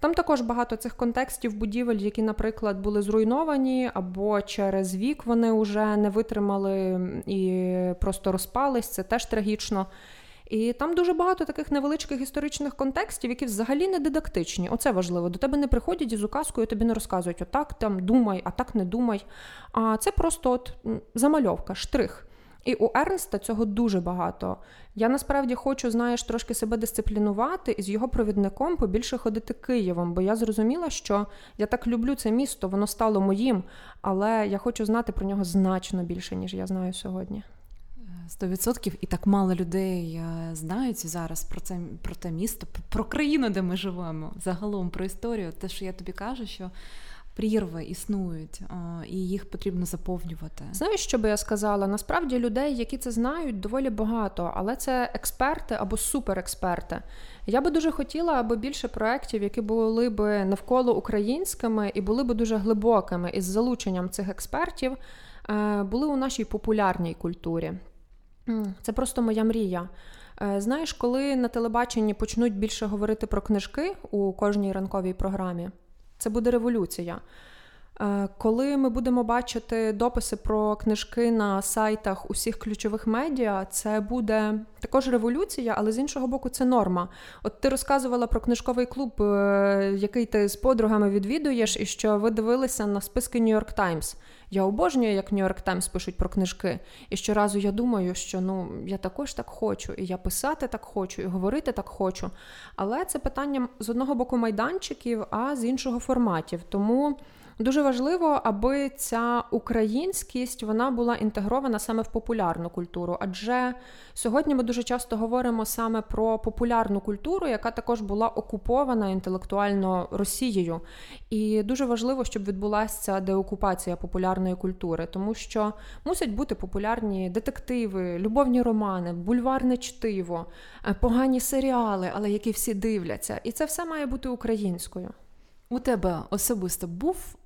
Там також багато цих контекстів будівель, які, наприклад, були зруйновані, або через вік вони вже не витримали і просто розпались. Це теж трагічно. І там дуже багато таких невеличких історичних контекстів, які взагалі не дидактичні. Оце важливо. До тебе не приходять із указкою, тобі не розказують отак там думай, а так не думай. А це просто от замальовка, штрих. І у Ернста цього дуже багато. Я насправді хочу, знаєш, трошки себе дисциплінувати і з його провідником побільше ходити Києвом, бо я зрозуміла, що я так люблю це місто, воно стало моїм, але я хочу знати про нього значно більше, ніж я знаю сьогодні. Сто відсотків і так мало людей е, знають зараз про це про те місто, про країну, де ми живемо, загалом про історію. Те, що я тобі кажу, що прірви існують, і їх потрібно заповнювати. Знаєш, що би я сказала? Насправді людей, які це знають, доволі багато, але це експерти або суперексперти. Я би дуже хотіла, аби більше проєктів, які були б навколо українськими і були б дуже глибокими із залученням цих експертів, е, були у нашій популярній культурі. Це просто моя мрія. Е, знаєш, коли на телебаченні почнуть більше говорити про книжки у кожній ранковій програмі, це буде революція. Е, коли ми будемо бачити дописи про книжки на сайтах усіх ключових медіа, це буде також революція, але з іншого боку, це норма. От ти розказувала про книжковий клуб, е, який ти з подругами відвідуєш, і що ви дивилися на списки Нью-Йорк Таймс. Я обожнюю, як Нью-Йорк Таймс пишуть про книжки. І щоразу я думаю, що ну я також так хочу, і я писати так хочу, і говорити так хочу. Але це питання з одного боку майданчиків, а з іншого форматів. Тому. Дуже важливо, аби ця українськість вона була інтегрована саме в популярну культуру, адже сьогодні ми дуже часто говоримо саме про популярну культуру, яка також була окупована інтелектуально Росією. І дуже важливо, щоб відбулася деокупація популярної культури, тому що мусять бути популярні детективи, любовні романи, бульварне чтиво, е, погані серіали, але які всі дивляться. І це все має бути українською. У тебе особисто був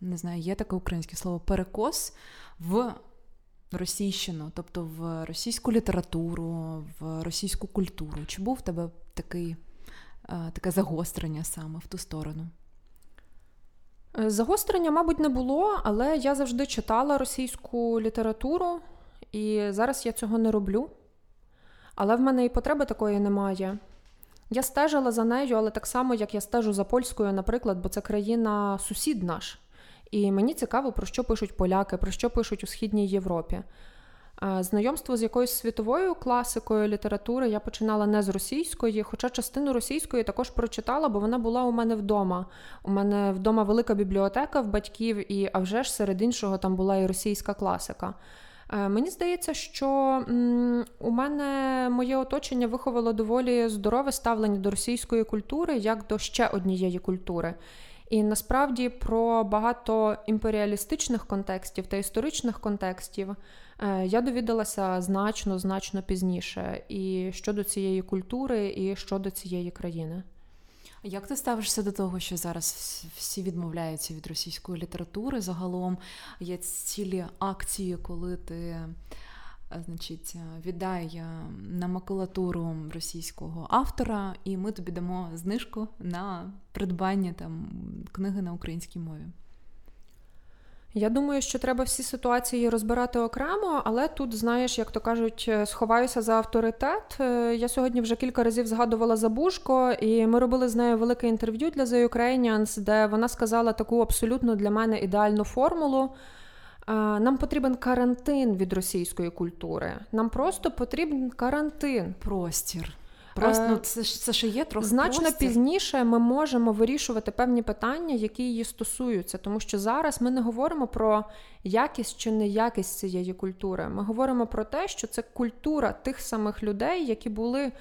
не знаю, є таке українське слово перекос в російщину, тобто в російську літературу, в російську культуру. Чи був в тебе такий, таке загострення саме в ту сторону? Е, загострення, мабуть, не було, але я завжди читала російську літературу, і зараз я цього не роблю. Але в мене і потреби такої немає. Я стежила за нею, але так само, як я стежу за польською, наприклад, бо це країна сусід наш. І мені цікаво, про що пишуть поляки, про що пишуть у Східній Європі. Знайомство з якоюсь світовою класикою літератури я починала не з російської, хоча частину російської також прочитала, бо вона була у мене вдома. У мене вдома велика бібліотека в батьків, і а вже ж серед іншого там була і російська класика. Е, мені здається, що у мене моє оточення виховало доволі здорове ставлення до російської культури як до ще однієї культури. І насправді про багато імперіалістичних контекстів та історичних контекстів е, я довідалася значно значно пізніше і щодо цієї культури, і щодо цієї країни. Як ти ставишся до того, що зараз всі відмовляються від російської літератури? Загалом є цілі акції, коли ти е, значить, віддай е, на макулатуру російського автора, і ми тобі дамо знижку на придбання там книги на українській мові? Я думаю, що треба всі ситуації розбирати окремо, але тут, знаєш, як то кажуть, е, сховаюся за авторитет. Е, я сьогодні вже кілька разів згадувала Забушко, і ми робили з нею велике інтерв'ю для The Ukrainians, де вона сказала таку абсолютно для мене ідеальну формулу. Е, нам потрібен карантин від російської культури. Нам просто потрібен карантин. Простір. Просто ну, це це ще є трохи значно простір. пізніше. Ми можемо вирішувати певні питання, які її стосуються, тому що зараз ми не говоримо про якість чи неякість цієї культури. Ми говоримо про те, що це культура тих самих людей, які були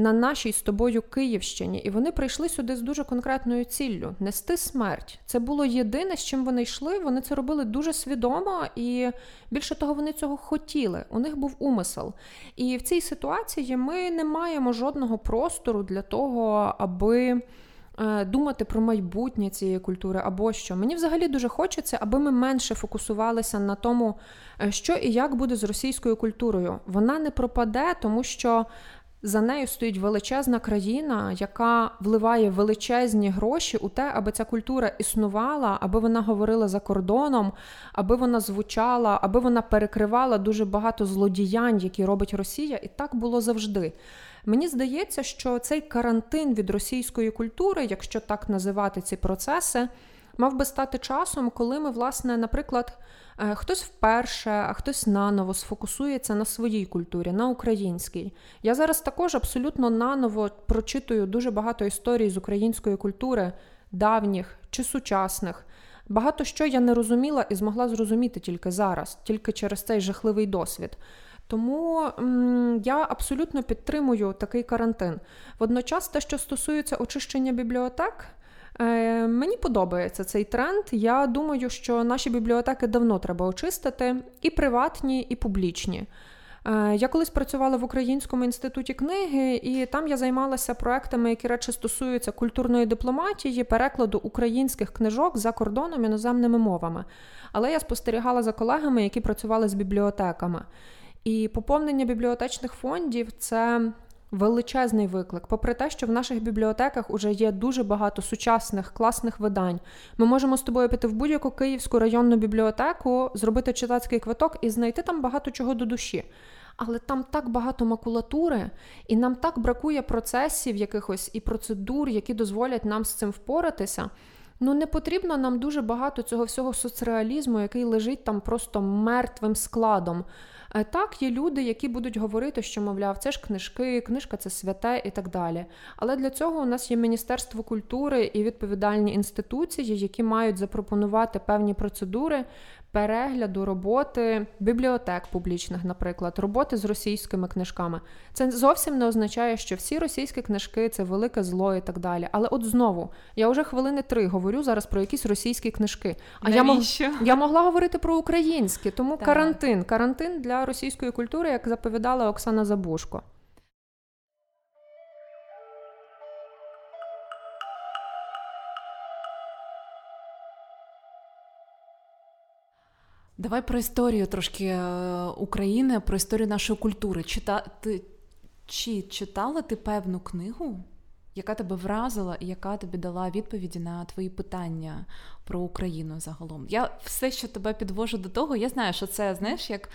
на нашій з тобою Київщині, і вони прийшли сюди з дуже конкретною ціллю нести смерть. Це було єдине, з чим вони йшли. Вони це робили дуже свідомо, і більше того, вони цього хотіли. У них був умисел. І в цій ситуації ми не маємо жодного простору для того, аби. Е, думати про майбутнє цієї культури або що. Мені взагалі дуже хочеться, аби ми менше фокусувалися на тому, е, що і як буде з російською культурою. Вона не пропаде, тому що за нею стоїть величезна країна, яка вливає величезні гроші у те, аби ця культура існувала, аби вона говорила за кордоном, аби вона звучала, аби вона перекривала дуже багато злодіянь, які робить Росія, і так було завжди. Мені здається, що цей карантин від російської культури, якщо так називати ці процеси, мав би стати часом, коли ми, власне, наприклад. Е, хтось вперше, а хтось наново сфокусується на своїй культурі, на українській. Я зараз також абсолютно наново прочитую дуже багато історій з української культури, давніх чи сучасних. Багато що я не розуміла і змогла зрозуміти тільки зараз, тільки через цей жахливий досвід. Тому м, я абсолютно підтримую такий карантин. Водночас, те, що стосується очищення бібліотек. Е, Мені подобається цей тренд. Я думаю, що наші бібліотеки давно треба очистити, і приватні, і публічні. Е, я колись працювала в Українському інституті книги, і там я займалася проектами, які речі стосуються культурної дипломатії, перекладу українських книжок за кордоном іноземними мовами. Але я спостерігала за колегами, які працювали з бібліотеками. І поповнення бібліотечних фондів це величезний виклик. Попри те, що в наших бібліотеках вже є дуже багато сучасних класних видань. Ми можемо з тобою піти в будь-яку київську районну бібліотеку, зробити читацький квиток і знайти там багато чого до душі. Але там так багато макулатури, і нам так бракує процесів якихось і процедур, які дозволять нам з цим впоратися. Ну не потрібно нам дуже багато цього всього соцреалізму, який лежить там просто мертвим складом. Е, так, є люди, які будуть говорити, що, мовляв, це ж книжки, книжка це святе і так далі. Але для цього у нас є Міністерство культури і відповідальні інституції, які мають запропонувати певні процедури, перегляду роботи бібліотек публічних, наприклад, роботи з російськими книжками. Це зовсім не означає, що всі російські книжки це велике зло і так далі. Але от знову я вже хвилини три говорю зараз про якісь російські книжки. А я мог... я могла говорити про українські, тому так. карантин, карантин для російської культури, як заповідала Оксана Забушко. Давай про історію трошки е, України, про історію нашої культури. Чита... ти... Чи читала ти певну книгу, яка тебе вразила і яка тобі дала відповіді на твої питання про Україну загалом? Я все, що тебе підвожу до того, я знаю, що це знаєш, як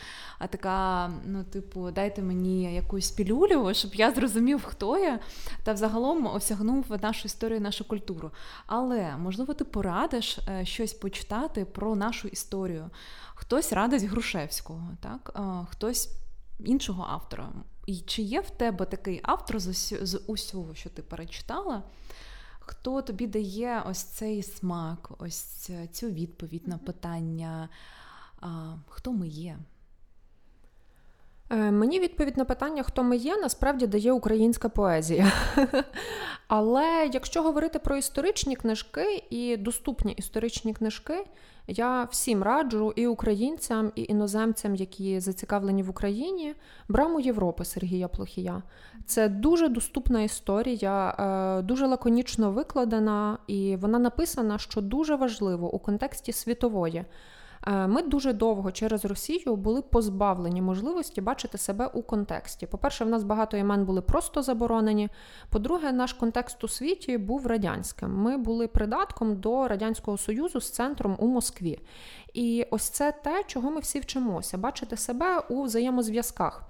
така, ну, типу, дайте мені якусь пілюлю, щоб я зрозумів, хто я, та взагалом осягнув нашу історію, нашу культуру. Але можливо, ти порадиш е, щось почитати про нашу історію. Хтось радить Грушевського, так? хтось іншого автора. І чи є в тебе такий автор з усього, що ти перечитала? Хто тобі дає ось цей смак, ось цю відповідь на питання, а, хто ми є? Е, мені відповідь на питання, хто ми є, насправді дає українська поезія. Але якщо говорити про історичні книжки і доступні історичні книжки, я всім раджу і українцям, і іноземцям, які зацікавлені в Україні, браму Європи Сергія Плохія. Це дуже доступна історія, е, дуже лаконічно викладена, і вона написана, що дуже важливо у контексті світової. Е, ми дуже довго через Росію були позбавлені можливості бачити себе у контексті. По-перше, в нас багато імен були просто заборонені. По-друге, наш контекст у світі був радянським. Ми були придатком до Радянського Союзу з центром у Москві. І ось це те, чого ми всі вчимося бачити себе у взаємозв'язках.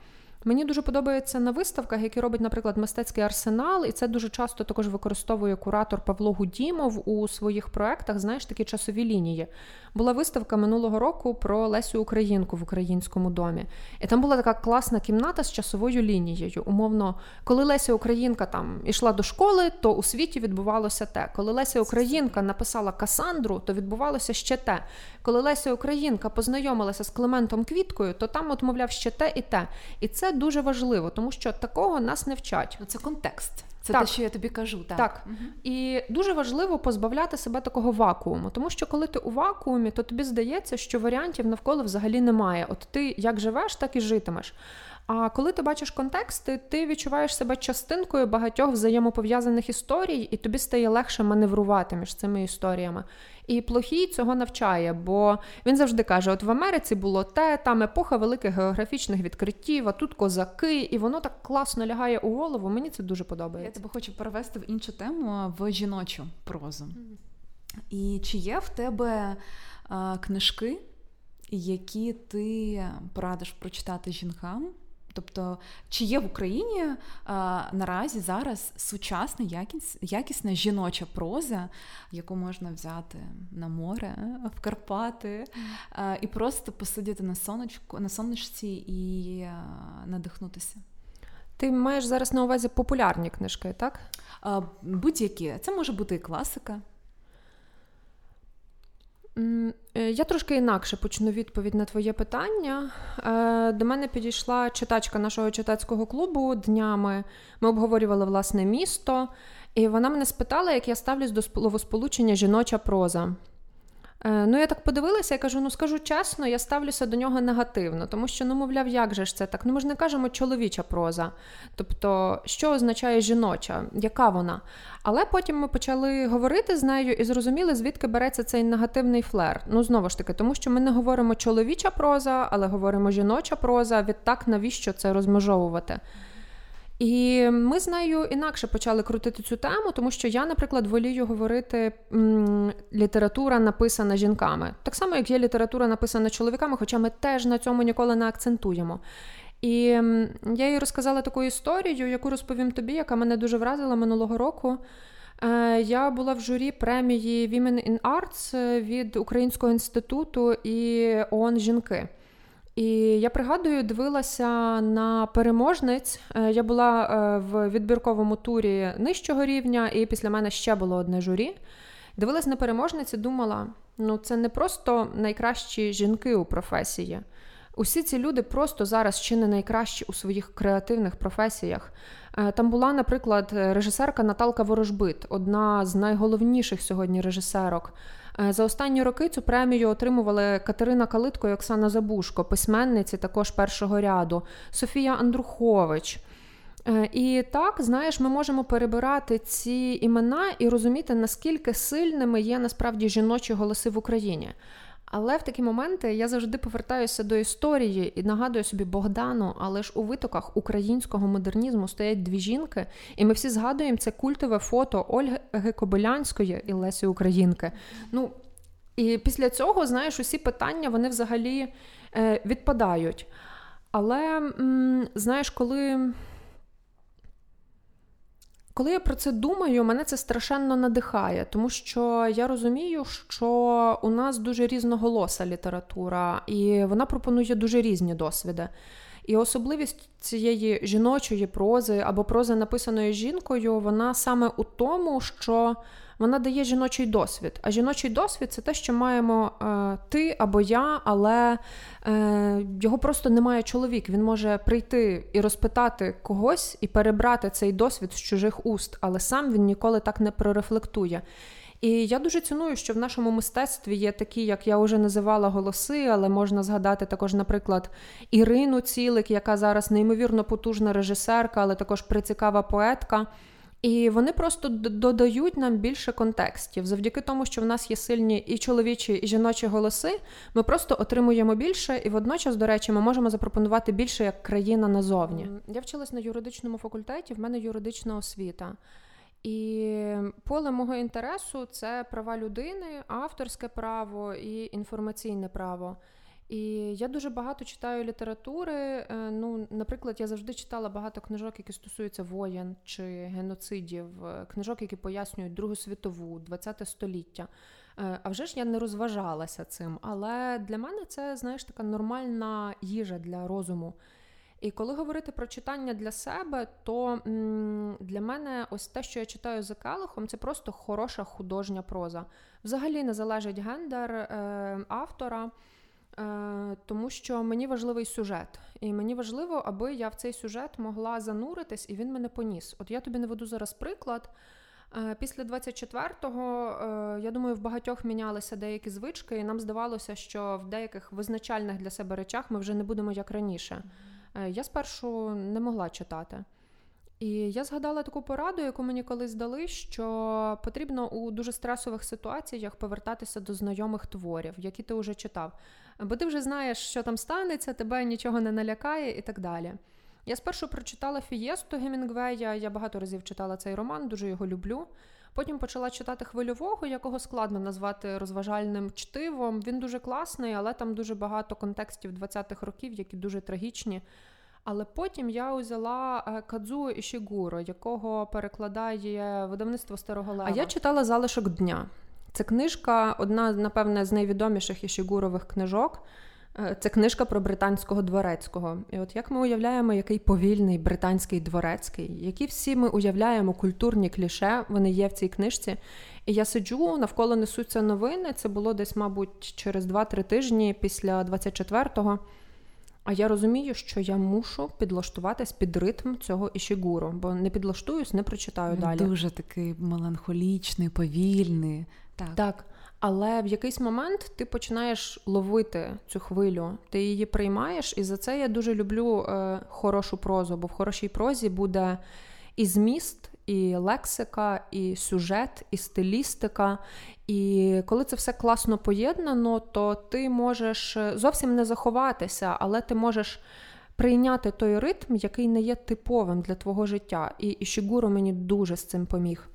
Мені дуже подобається на виставках, які робить, наприклад, мистецький арсенал, і це дуже часто також використовує куратор Павло Гудімов у своїх проектах. Знаєш, такі часові лінії. Була виставка минулого року про Лесю Українку в українському домі. І там була така класна кімната з часовою лінією. Умовно, коли Леся Українка там ішла до школи, то у світі відбувалося те. Коли Леся Українка написала Касандру, то відбувалося ще те. Коли Леся Українка познайомилася з Климентом Квіткою, то там, от, мовляв, ще те і те. І це дуже важливо, тому що такого нас не вчать. Ну, це контекст. Це так. те, що я тобі кажу. Так. так. Угу. І дуже важливо позбавляти себе такого вакууму, тому що коли ти у вакуумі, то тобі здається, що варіантів навколо взагалі немає. От ти як живеш, так і житимеш. А коли ти бачиш контексти, ти відчуваєш себе частинкою багатьох взаємопов'язаних історій, і тобі стає легше маневрувати між цими історіями. І плохій цього навчає, бо він завжди каже: от в Америці було те, там епоха великих географічних відкриттів, а тут козаки, і воно так класно лягає у голову. Мені це дуже подобається. Я тебе хочу перевести в іншу тему в жіночу прозу. І чи є в тебе а, книжки, які ти порадиш прочитати жінкам? Тобто, чи є в Україні а, наразі зараз сучасна якіс, якісна жіноча проза, яку можна взяти на море, в Карпати, а, і просто посидіти на сонечку, на сонечці і а, надихнутися? Ти маєш зараз на увазі популярні книжки, так? Будь-які. Це може бути і класика. Е, я трошки інакше почну відповідь на твоє питання. Е, до мене підійшла читачка нашого читацького клубу днями. Ми обговорювали власне місто, і вона мене спитала, як я ставлюсь до словосполучення жіноча проза. Е, ну, я так подивилася, я кажу: ну скажу чесно, я ставлюся до нього негативно, тому що, ну, мовляв, як же ж це так? Ну, ми ж не кажемо чоловіча проза. Тобто, що означає жіноча, яка вона? Але потім ми почали говорити з нею і зрозуміли, звідки береться цей негативний флер. Ну, знову ж таки, тому що ми не говоримо чоловіча проза, але говоримо жіноча проза. Відтак, навіщо це розмежовувати? І ми з нею інакше почали крутити цю тему, тому що я, наприклад, волію говорити література написана жінками. Так само, як є література написана чоловіками, хоча ми теж на цьому ніколи не акцентуємо. І я їй розказала таку історію, яку розповім тобі, яка мене дуже вразила минулого року. Е, я була в журі премії Women in Arts від Українського інституту і ООН Жінки. І я пригадую, дивилася на переможниць. Е, я була е, в відбірковому турі нижчого рівня, і після мене ще було одне журі. Дивилась на переможниць і думала: ну це не просто найкращі жінки у професії. Усі ці люди просто зараз чи не найкращі у своїх креативних професіях. Е, там була, наприклад, режисерка Наталка Ворожбит, одна з найголовніших сьогодні режисерок. Е, за останні роки цю премію отримували Катерина Калитко і Оксана Забушко, письменниці також першого ряду, Софія Андрухович. Е, і так, знаєш, ми можемо перебирати ці імена і розуміти, наскільки сильними є насправді жіночі голоси в Україні. Але в такі моменти я завжди повертаюся до історії і нагадую собі Богдану, але ж у витоках українського модернізму стоять дві жінки, і ми всі згадуємо це культове фото Ольги Кобилянської і Лесі Українки. Ну, І після цього, знаєш, усі питання вони взагалі е, відпадають. Але, знаєш, коли. Коли я про це думаю, мене це страшенно надихає, тому що я розумію, що у нас дуже різноголоса література, і вона пропонує дуже різні досвіди. І особливість цієї жіночої прози або прози, написаної жінкою, вона саме у тому, що вона дає жіночий досвід. А жіночий досвід це те, що маємо е, ти або я, але е, його просто немає чоловік. Він може прийти і розпитати когось і перебрати цей досвід з чужих уст, але сам він ніколи так не прорефлектує. І я дуже ціную, що в нашому мистецтві є такі, як я вже називала голоси, але можна згадати також, наприклад, Ірину Цілик, яка зараз неймовірно потужна режисерка, але також прицікава поетка. І вони просто додають нам більше контекстів. Завдяки тому, що в нас є сильні і чоловічі, і жіночі голоси, ми просто отримуємо більше, і водночас, до речі, ми можемо запропонувати більше як країна назовні. Я вчилась на юридичному факультеті, в мене юридична освіта. І поле мого інтересу це права людини, авторське право і інформаційне право. І я дуже багато читаю літератури. Е, ну, наприклад, я завжди читала багато книжок, які стосуються воєн чи геноцидів, е, книжок, які пояснюють Другу світову, ХХ століття. Е, а вже ж я не розважалася цим. Але для мене це, знаєш, така нормальна їжа для розуму. І коли говорити про читання для себе, то для мене ось те, що я читаю за Келихом, це просто хороша художня проза. Взагалі не залежить гендер автора. Е, тому що мені важливий сюжет, і мені важливо, аби я в цей сюжет могла зануритись, і він мене поніс. От я тобі не веду зараз приклад. Е, після 24-го, е, я думаю, в багатьох мінялися деякі звички, і нам здавалося, що в деяких визначальних для себе речах ми вже не будемо як раніше. Я спершу не могла читати. І я згадала таку пораду, яку мені колись дали, що потрібно у дуже стресових ситуаціях повертатися до знайомих творів, які ти вже читав. Бо ти вже знаєш, що там станеться, тебе нічого не налякає і так далі. Я спершу прочитала Фієсту Гемінгвея, я багато разів читала цей роман, дуже його люблю. Потім почала читати хвильового, якого складно назвати розважальним чтивом. Він дуже класний, але там дуже багато контекстів 20-х років, які дуже трагічні. Але потім я узяла е, Кадзуо Ішігуро, якого перекладає видавництво Старого Лева. А я читала залишок дня. Це книжка, одна, напевне, з найвідоміших Ішігурових книжок. Е, це книжка про британського дворецького. І от як ми уявляємо, який повільний британський дворецький, які всі ми уявляємо культурні кліше, вони є в цій книжці. І я сиджу, навколо несуться новини. Це було десь, мабуть, через 2-3 тижні після 24-го. А я розумію, що я мушу підлаштуватись під ритм цього ішігуру, бо не підлаштуюсь, не прочитаю далі. Дуже такий меланхолічний, повільний. Так. так. Але в якийсь момент ти починаєш ловити цю хвилю, ти її приймаєш, і за це я дуже люблю е, хорошу прозу, бо в хорошій прозі буде і зміст, і лексика, і сюжет, і стилістика. І коли це все класно поєднано, то ти можеш е, зовсім не заховатися, але ти можеш прийняти той ритм, який не є типовим для твого життя. І Ішігуро мені дуже з цим поміг.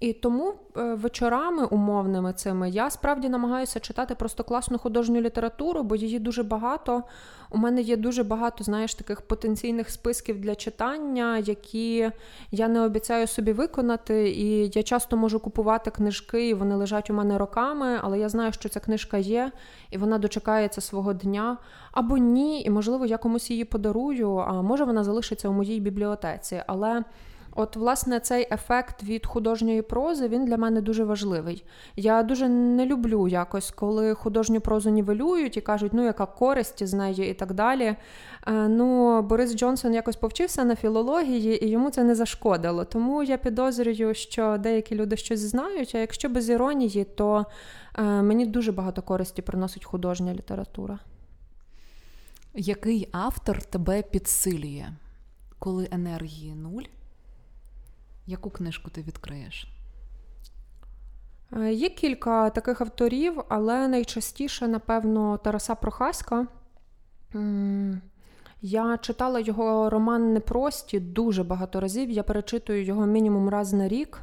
І тому е, вечорами умовними цими я справді намагаюся читати просто класну художню літературу, бо її дуже багато. У мене є дуже багато, знаєш, таких потенційних списків для читання, які я не обіцяю собі виконати. І я часто можу купувати книжки, і вони лежать у мене роками, але я знаю, що ця книжка є, і вона дочекається свого дня. Або ні, і можливо я комусь її подарую, а може вона залишиться у моїй бібліотеці. Але. От, власне, цей ефект від художньої прози він для мене дуже важливий. Я дуже не люблю якось, коли художню прозу нівелюють і кажуть, ну яка користь з неї і так далі. Е, ну, Борис Джонсон якось повчився на філології, і йому це не зашкодило. Тому я підозрюю, що деякі люди щось знають, а якщо без іронії, то е, мені дуже багато користі приносить художня література. Який автор тебе підсилює, коли енергії нуль? Яку книжку ти відкриєш? Е, є кілька таких авторів, але найчастіше, напевно, Тараса Прохаська. Я читала його роман Непрості дуже багато разів. Я перечитую його мінімум раз на рік.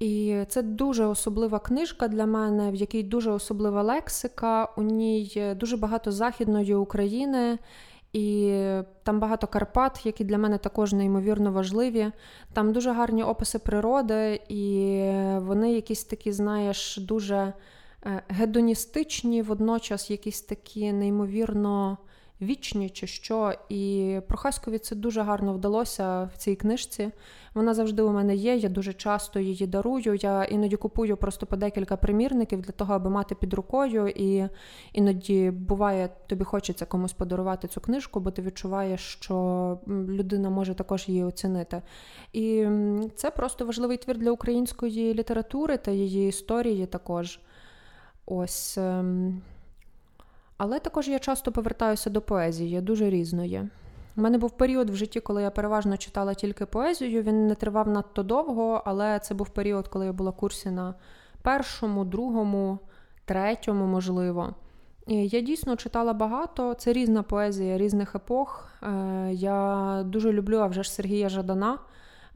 І це дуже особлива книжка для мене, в якій дуже особлива лексика. У ній дуже багато західної України. І там багато Карпат, які для мене також неймовірно важливі. Там дуже гарні описи природи, і вони якісь такі, знаєш, дуже е, гедоністичні, водночас якісь такі неймовірно вічні чи що. І Прохаськові це дуже гарно вдалося в цій книжці. Вона завжди у мене є. Я дуже часто її дарую. Я іноді купую просто по декілька примірників для того, аби мати під рукою. І іноді буває, тобі хочеться комусь подарувати цю книжку, бо ти відчуваєш, що людина може також її оцінити. І це просто важливий твір для української літератури та її історії також. Ось. Але також я часто повертаюся до поезії, дуже різної. У мене був період в житті, коли я переважно читала тільки поезію. Він не тривав надто довго, але це був період, коли я була в курсі на першому, другому, третьому, можливо. І Я дійсно читала багато. Це різна поезія різних епох. Е, я дуже люблю а вже ж Сергія Жадана.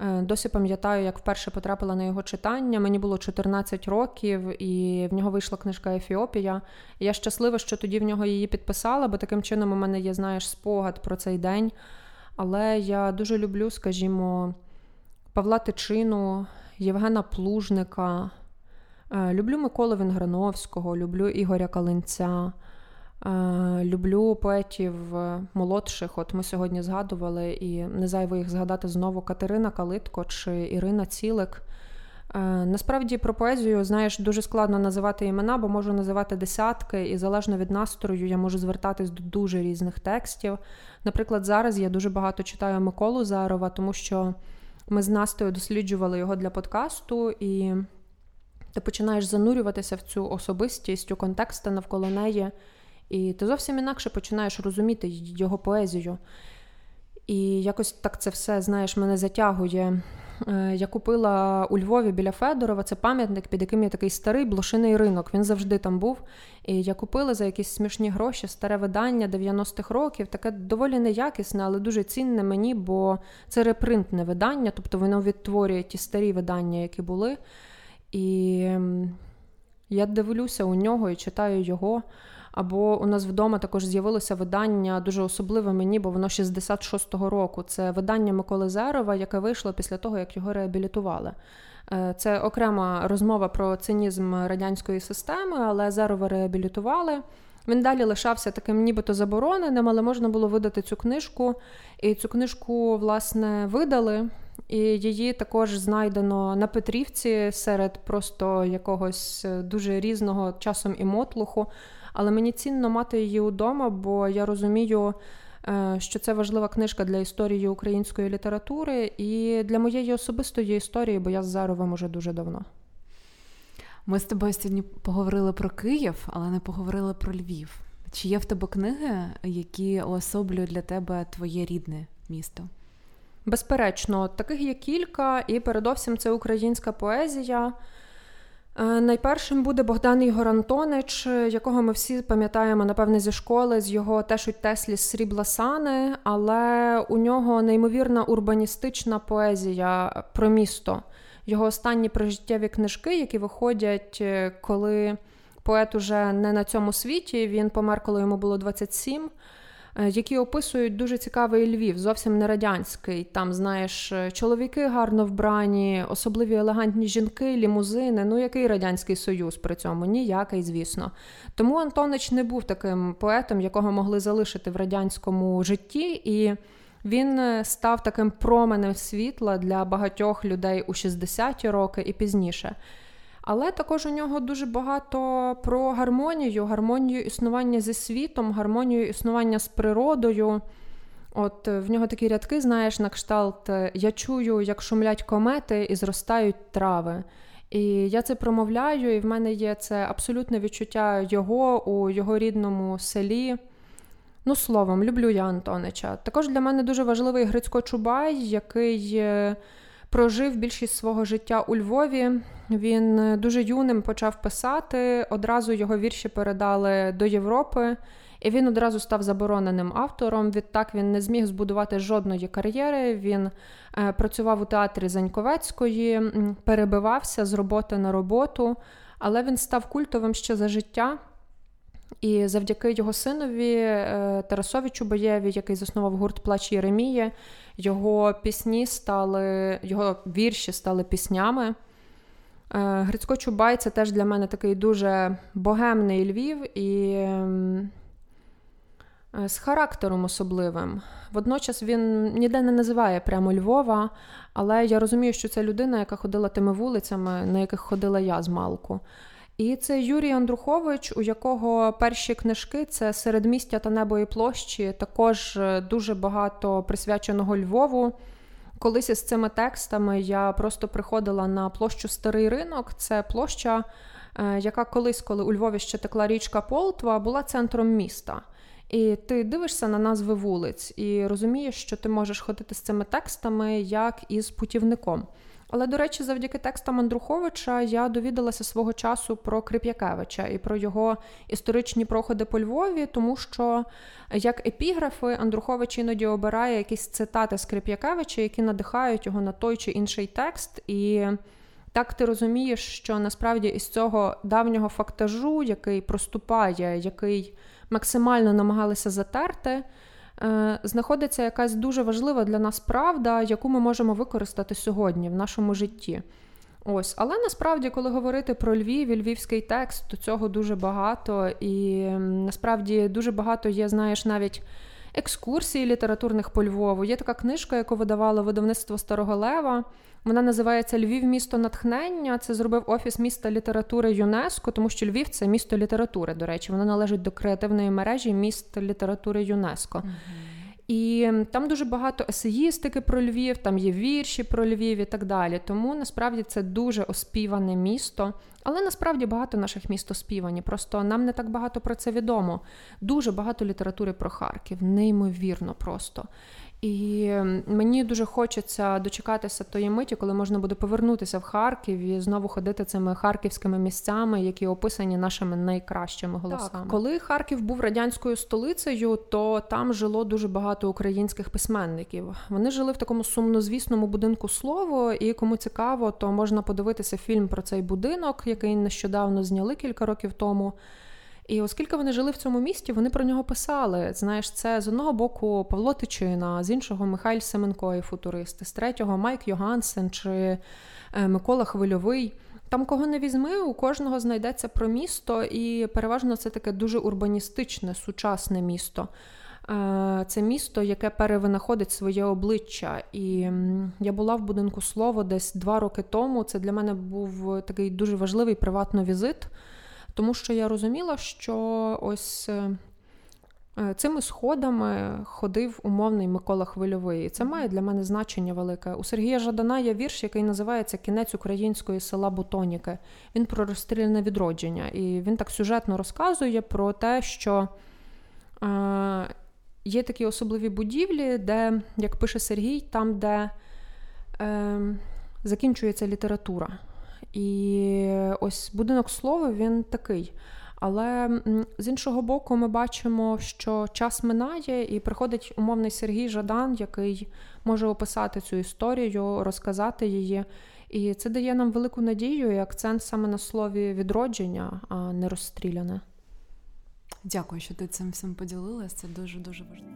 Е, досі пам'ятаю, як вперше потрапила на його читання. Мені було 14 років, і в нього вийшла книжка Ефіопія. Я щаслива, що тоді в нього її підписала, бо таким чином у мене є, знаєш, спогад про цей день. Але я дуже люблю, скажімо, Павла Тичину, Євгена Плужника. Е, люблю Миколу Вінграновського, люблю Ігоря Калинця. Е, люблю поетів е, молодших. От ми сьогодні згадували, і не зайво їх згадати знову Катерина Калитко чи Ірина Цілик. Е, насправді про поезію, знаєш, дуже складно називати імена, бо можу називати десятки, і залежно від настрою я можу звертатись до дуже різних текстів. Наприклад, зараз я дуже багато читаю Миколу Зарова, тому що ми з Настою досліджували його для подкасту, і ти починаєш занурюватися в цю особистість, у контексти навколо неї. І ти зовсім інакше починаєш розуміти його поезію. І якось так це все, знаєш, мене затягує. Е, я купила у Львові біля Федорова це пам'ятник, під яким є такий старий блошиний ринок. Він завжди там був. І я купила за якісь смішні гроші старе видання 90-х років, таке доволі неякісне, але дуже цінне мені, бо це репринтне видання, тобто воно відтворює ті старі видання, які були. І ем, я дивлюся у нього і читаю його. Або у нас вдома також з'явилося видання дуже особливе мені, бо воно 66-го року. Це видання Миколи Зерова, яке вийшло після того, як його реабілітували. Е, це окрема розмова про цинізм радянської системи, але Зерова реабілітували. Він далі лишався таким, нібито забороненим, але можна було видати цю книжку. І цю книжку, власне, видали. І її також знайдено на Петрівці серед просто якогось дуже різного часом і мотлуху. Але мені цінно мати її вдома, бо я розумію, е, що це важлива книжка для історії української літератури і для моєї особистої історії, бо я з Заровим уже дуже давно. Ми з тобою сьогодні поговорили про Київ, але не поговорили про Львів. Чи є в тебе книги, які уособлюють для тебе твоє рідне місто? Безперечно, таких є кілька, і передовсім це українська поезія. Е, найпершим буде Богдан Ігор Антонич, якого ми всі пам'ятаємо, напевне, зі школи, з його тешуть Теслі срібла сани, але у нього неймовірна урбаністична поезія про місто. Його останні прожиттєві книжки, які виходять, е, коли поет уже не на цьому світі, він помер, коли йому було 27. Е, які описують дуже цікавий Львів, зовсім не радянський. Там, знаєш, е, чоловіки гарно вбрані, особливі елегантні жінки, лімузини. Ну, який радянський союз при цьому? Ніякий, звісно. Тому Антонич не був таким поетом, якого могли залишити в радянському житті. і він е, став таким променем світла для багатьох людей у 60-ті роки і пізніше. Але також у нього дуже багато про гармонію, гармонію існування зі світом, гармонію існування з природою. От е, в нього такі рядки, знаєш, на кшталт е, Я чую, як шумлять комети і зростають трави. І я це промовляю, і в мене є це абсолютне відчуття його у його рідному селі. Ну, словом, люблю я Антонича. Також для мене дуже важливий Грицько Чубай, який е, прожив більшість свого життя у Львові. Він е, дуже юним почав писати. Одразу його вірші передали до Європи, і він одразу став забороненим автором. Відтак він не зміг збудувати жодної кар'єри. Він е, працював у театрі Заньковецької, перебивався з роботи на роботу, але він став культовим ще за життя. І завдяки його синові е, Тарасові Чубаєві, який заснував гурт Плач Єремії, його пісні стали, його вірші стали піснями. Е, Грицько Чубай це теж для мене такий дуже богемний Львів. І ем, Е, з характером особливим. Водночас він ніде не називає прямо Львова, але я розумію, що це людина, яка ходила тими вулицями, на яких ходила я з Малку. І це Юрій Андрухович, у якого перші книжки це середмістя та небо і площі, також е, дуже багато присвяченого Львову. Колись із цими текстами я просто приходила на площу Старий ринок. Це площа, е, яка колись, коли у Львові ще текла річка Полтва, була центром міста. І ти дивишся на назви вулиць і розумієш, що ти можеш ходити з цими текстами як із путівником. Але, до речі, завдяки текстам Андруховича я довідалася свого часу про Крип'якевича і про його історичні проходи по Львові, тому що як епіграфи Андрухович іноді обирає якісь цитати з Крип'якевича, які надихають його на той чи інший текст. І так ти розумієш, що насправді із цього давнього фактажу, який проступає, який максимально намагалися затерти. Е, знаходиться якась дуже важлива для нас правда, яку ми можемо використати сьогодні в нашому житті. Ось, але насправді, коли говорити про Львів і львівський текст, то цього дуже багато, і насправді дуже багато є, знаєш, навіть екскурсій літературних по Львову. Є така книжка, яку видавало видавництво Старого Лева. Вона називається Львів місто натхнення. Це зробив офіс міста літератури ЮНЕСКО, тому що Львів це місто літератури. До речі, воно належить до креативної мережі міст літератури ЮНЕСКО. І там дуже багато есеїстики про Львів, там є вірші про Львів і так далі. Тому насправді це дуже оспіване місто. Але насправді багато наших міст оспівані. Просто нам не так багато про це відомо. Дуже багато літератури про Харків, неймовірно просто. І мені дуже хочеться дочекатися тої миті, коли можна буде повернутися в Харків і знову ходити цими харківськими місцями, які описані нашими найкращими голосами. Так, Коли Харків був радянською столицею, то там жило дуже багато українських письменників. Вони жили в такому сумнозвісному будинку слово, і кому цікаво, то можна подивитися фільм про цей будинок, який нещодавно зняли кілька років тому. І оскільки вони жили в цьому місті, вони про нього писали. Знаєш, це з одного боку Павло Тичина, з іншого Михайль Семенко і футуристи, з третього Майк Йогансен чи е, Микола Хвильовий. Там, кого не візьми, у кожного знайдеться про місто, і переважно це таке дуже урбаністичне, сучасне місто. Е, це місто, яке перевинаходить своє обличчя. І я була в будинку слово десь два роки тому. Це для мене був такий дуже важливий приватний візит. Тому що я розуміла, що ось е, е, цими сходами ходив умовний Микола Хвильовий. І це має для мене значення велике. У Сергія Жадана є вірш, який називається Кінець української села Бутоніки. Він про розстріляне відродження. І він так сюжетно розказує про те, що. Е, Є такі особливі будівлі, де, як пише Сергій, там, де е, закінчується література. І ось будинок слова він такий. Але з іншого боку, ми бачимо, що час минає, і приходить умовний Сергій Жадан, який може описати цю історію, розказати її. І це дає нам велику надію і акцент саме на слові відродження, а не розстріляне. Дякую, що ти цим всім поділилась. Це дуже дуже важливо.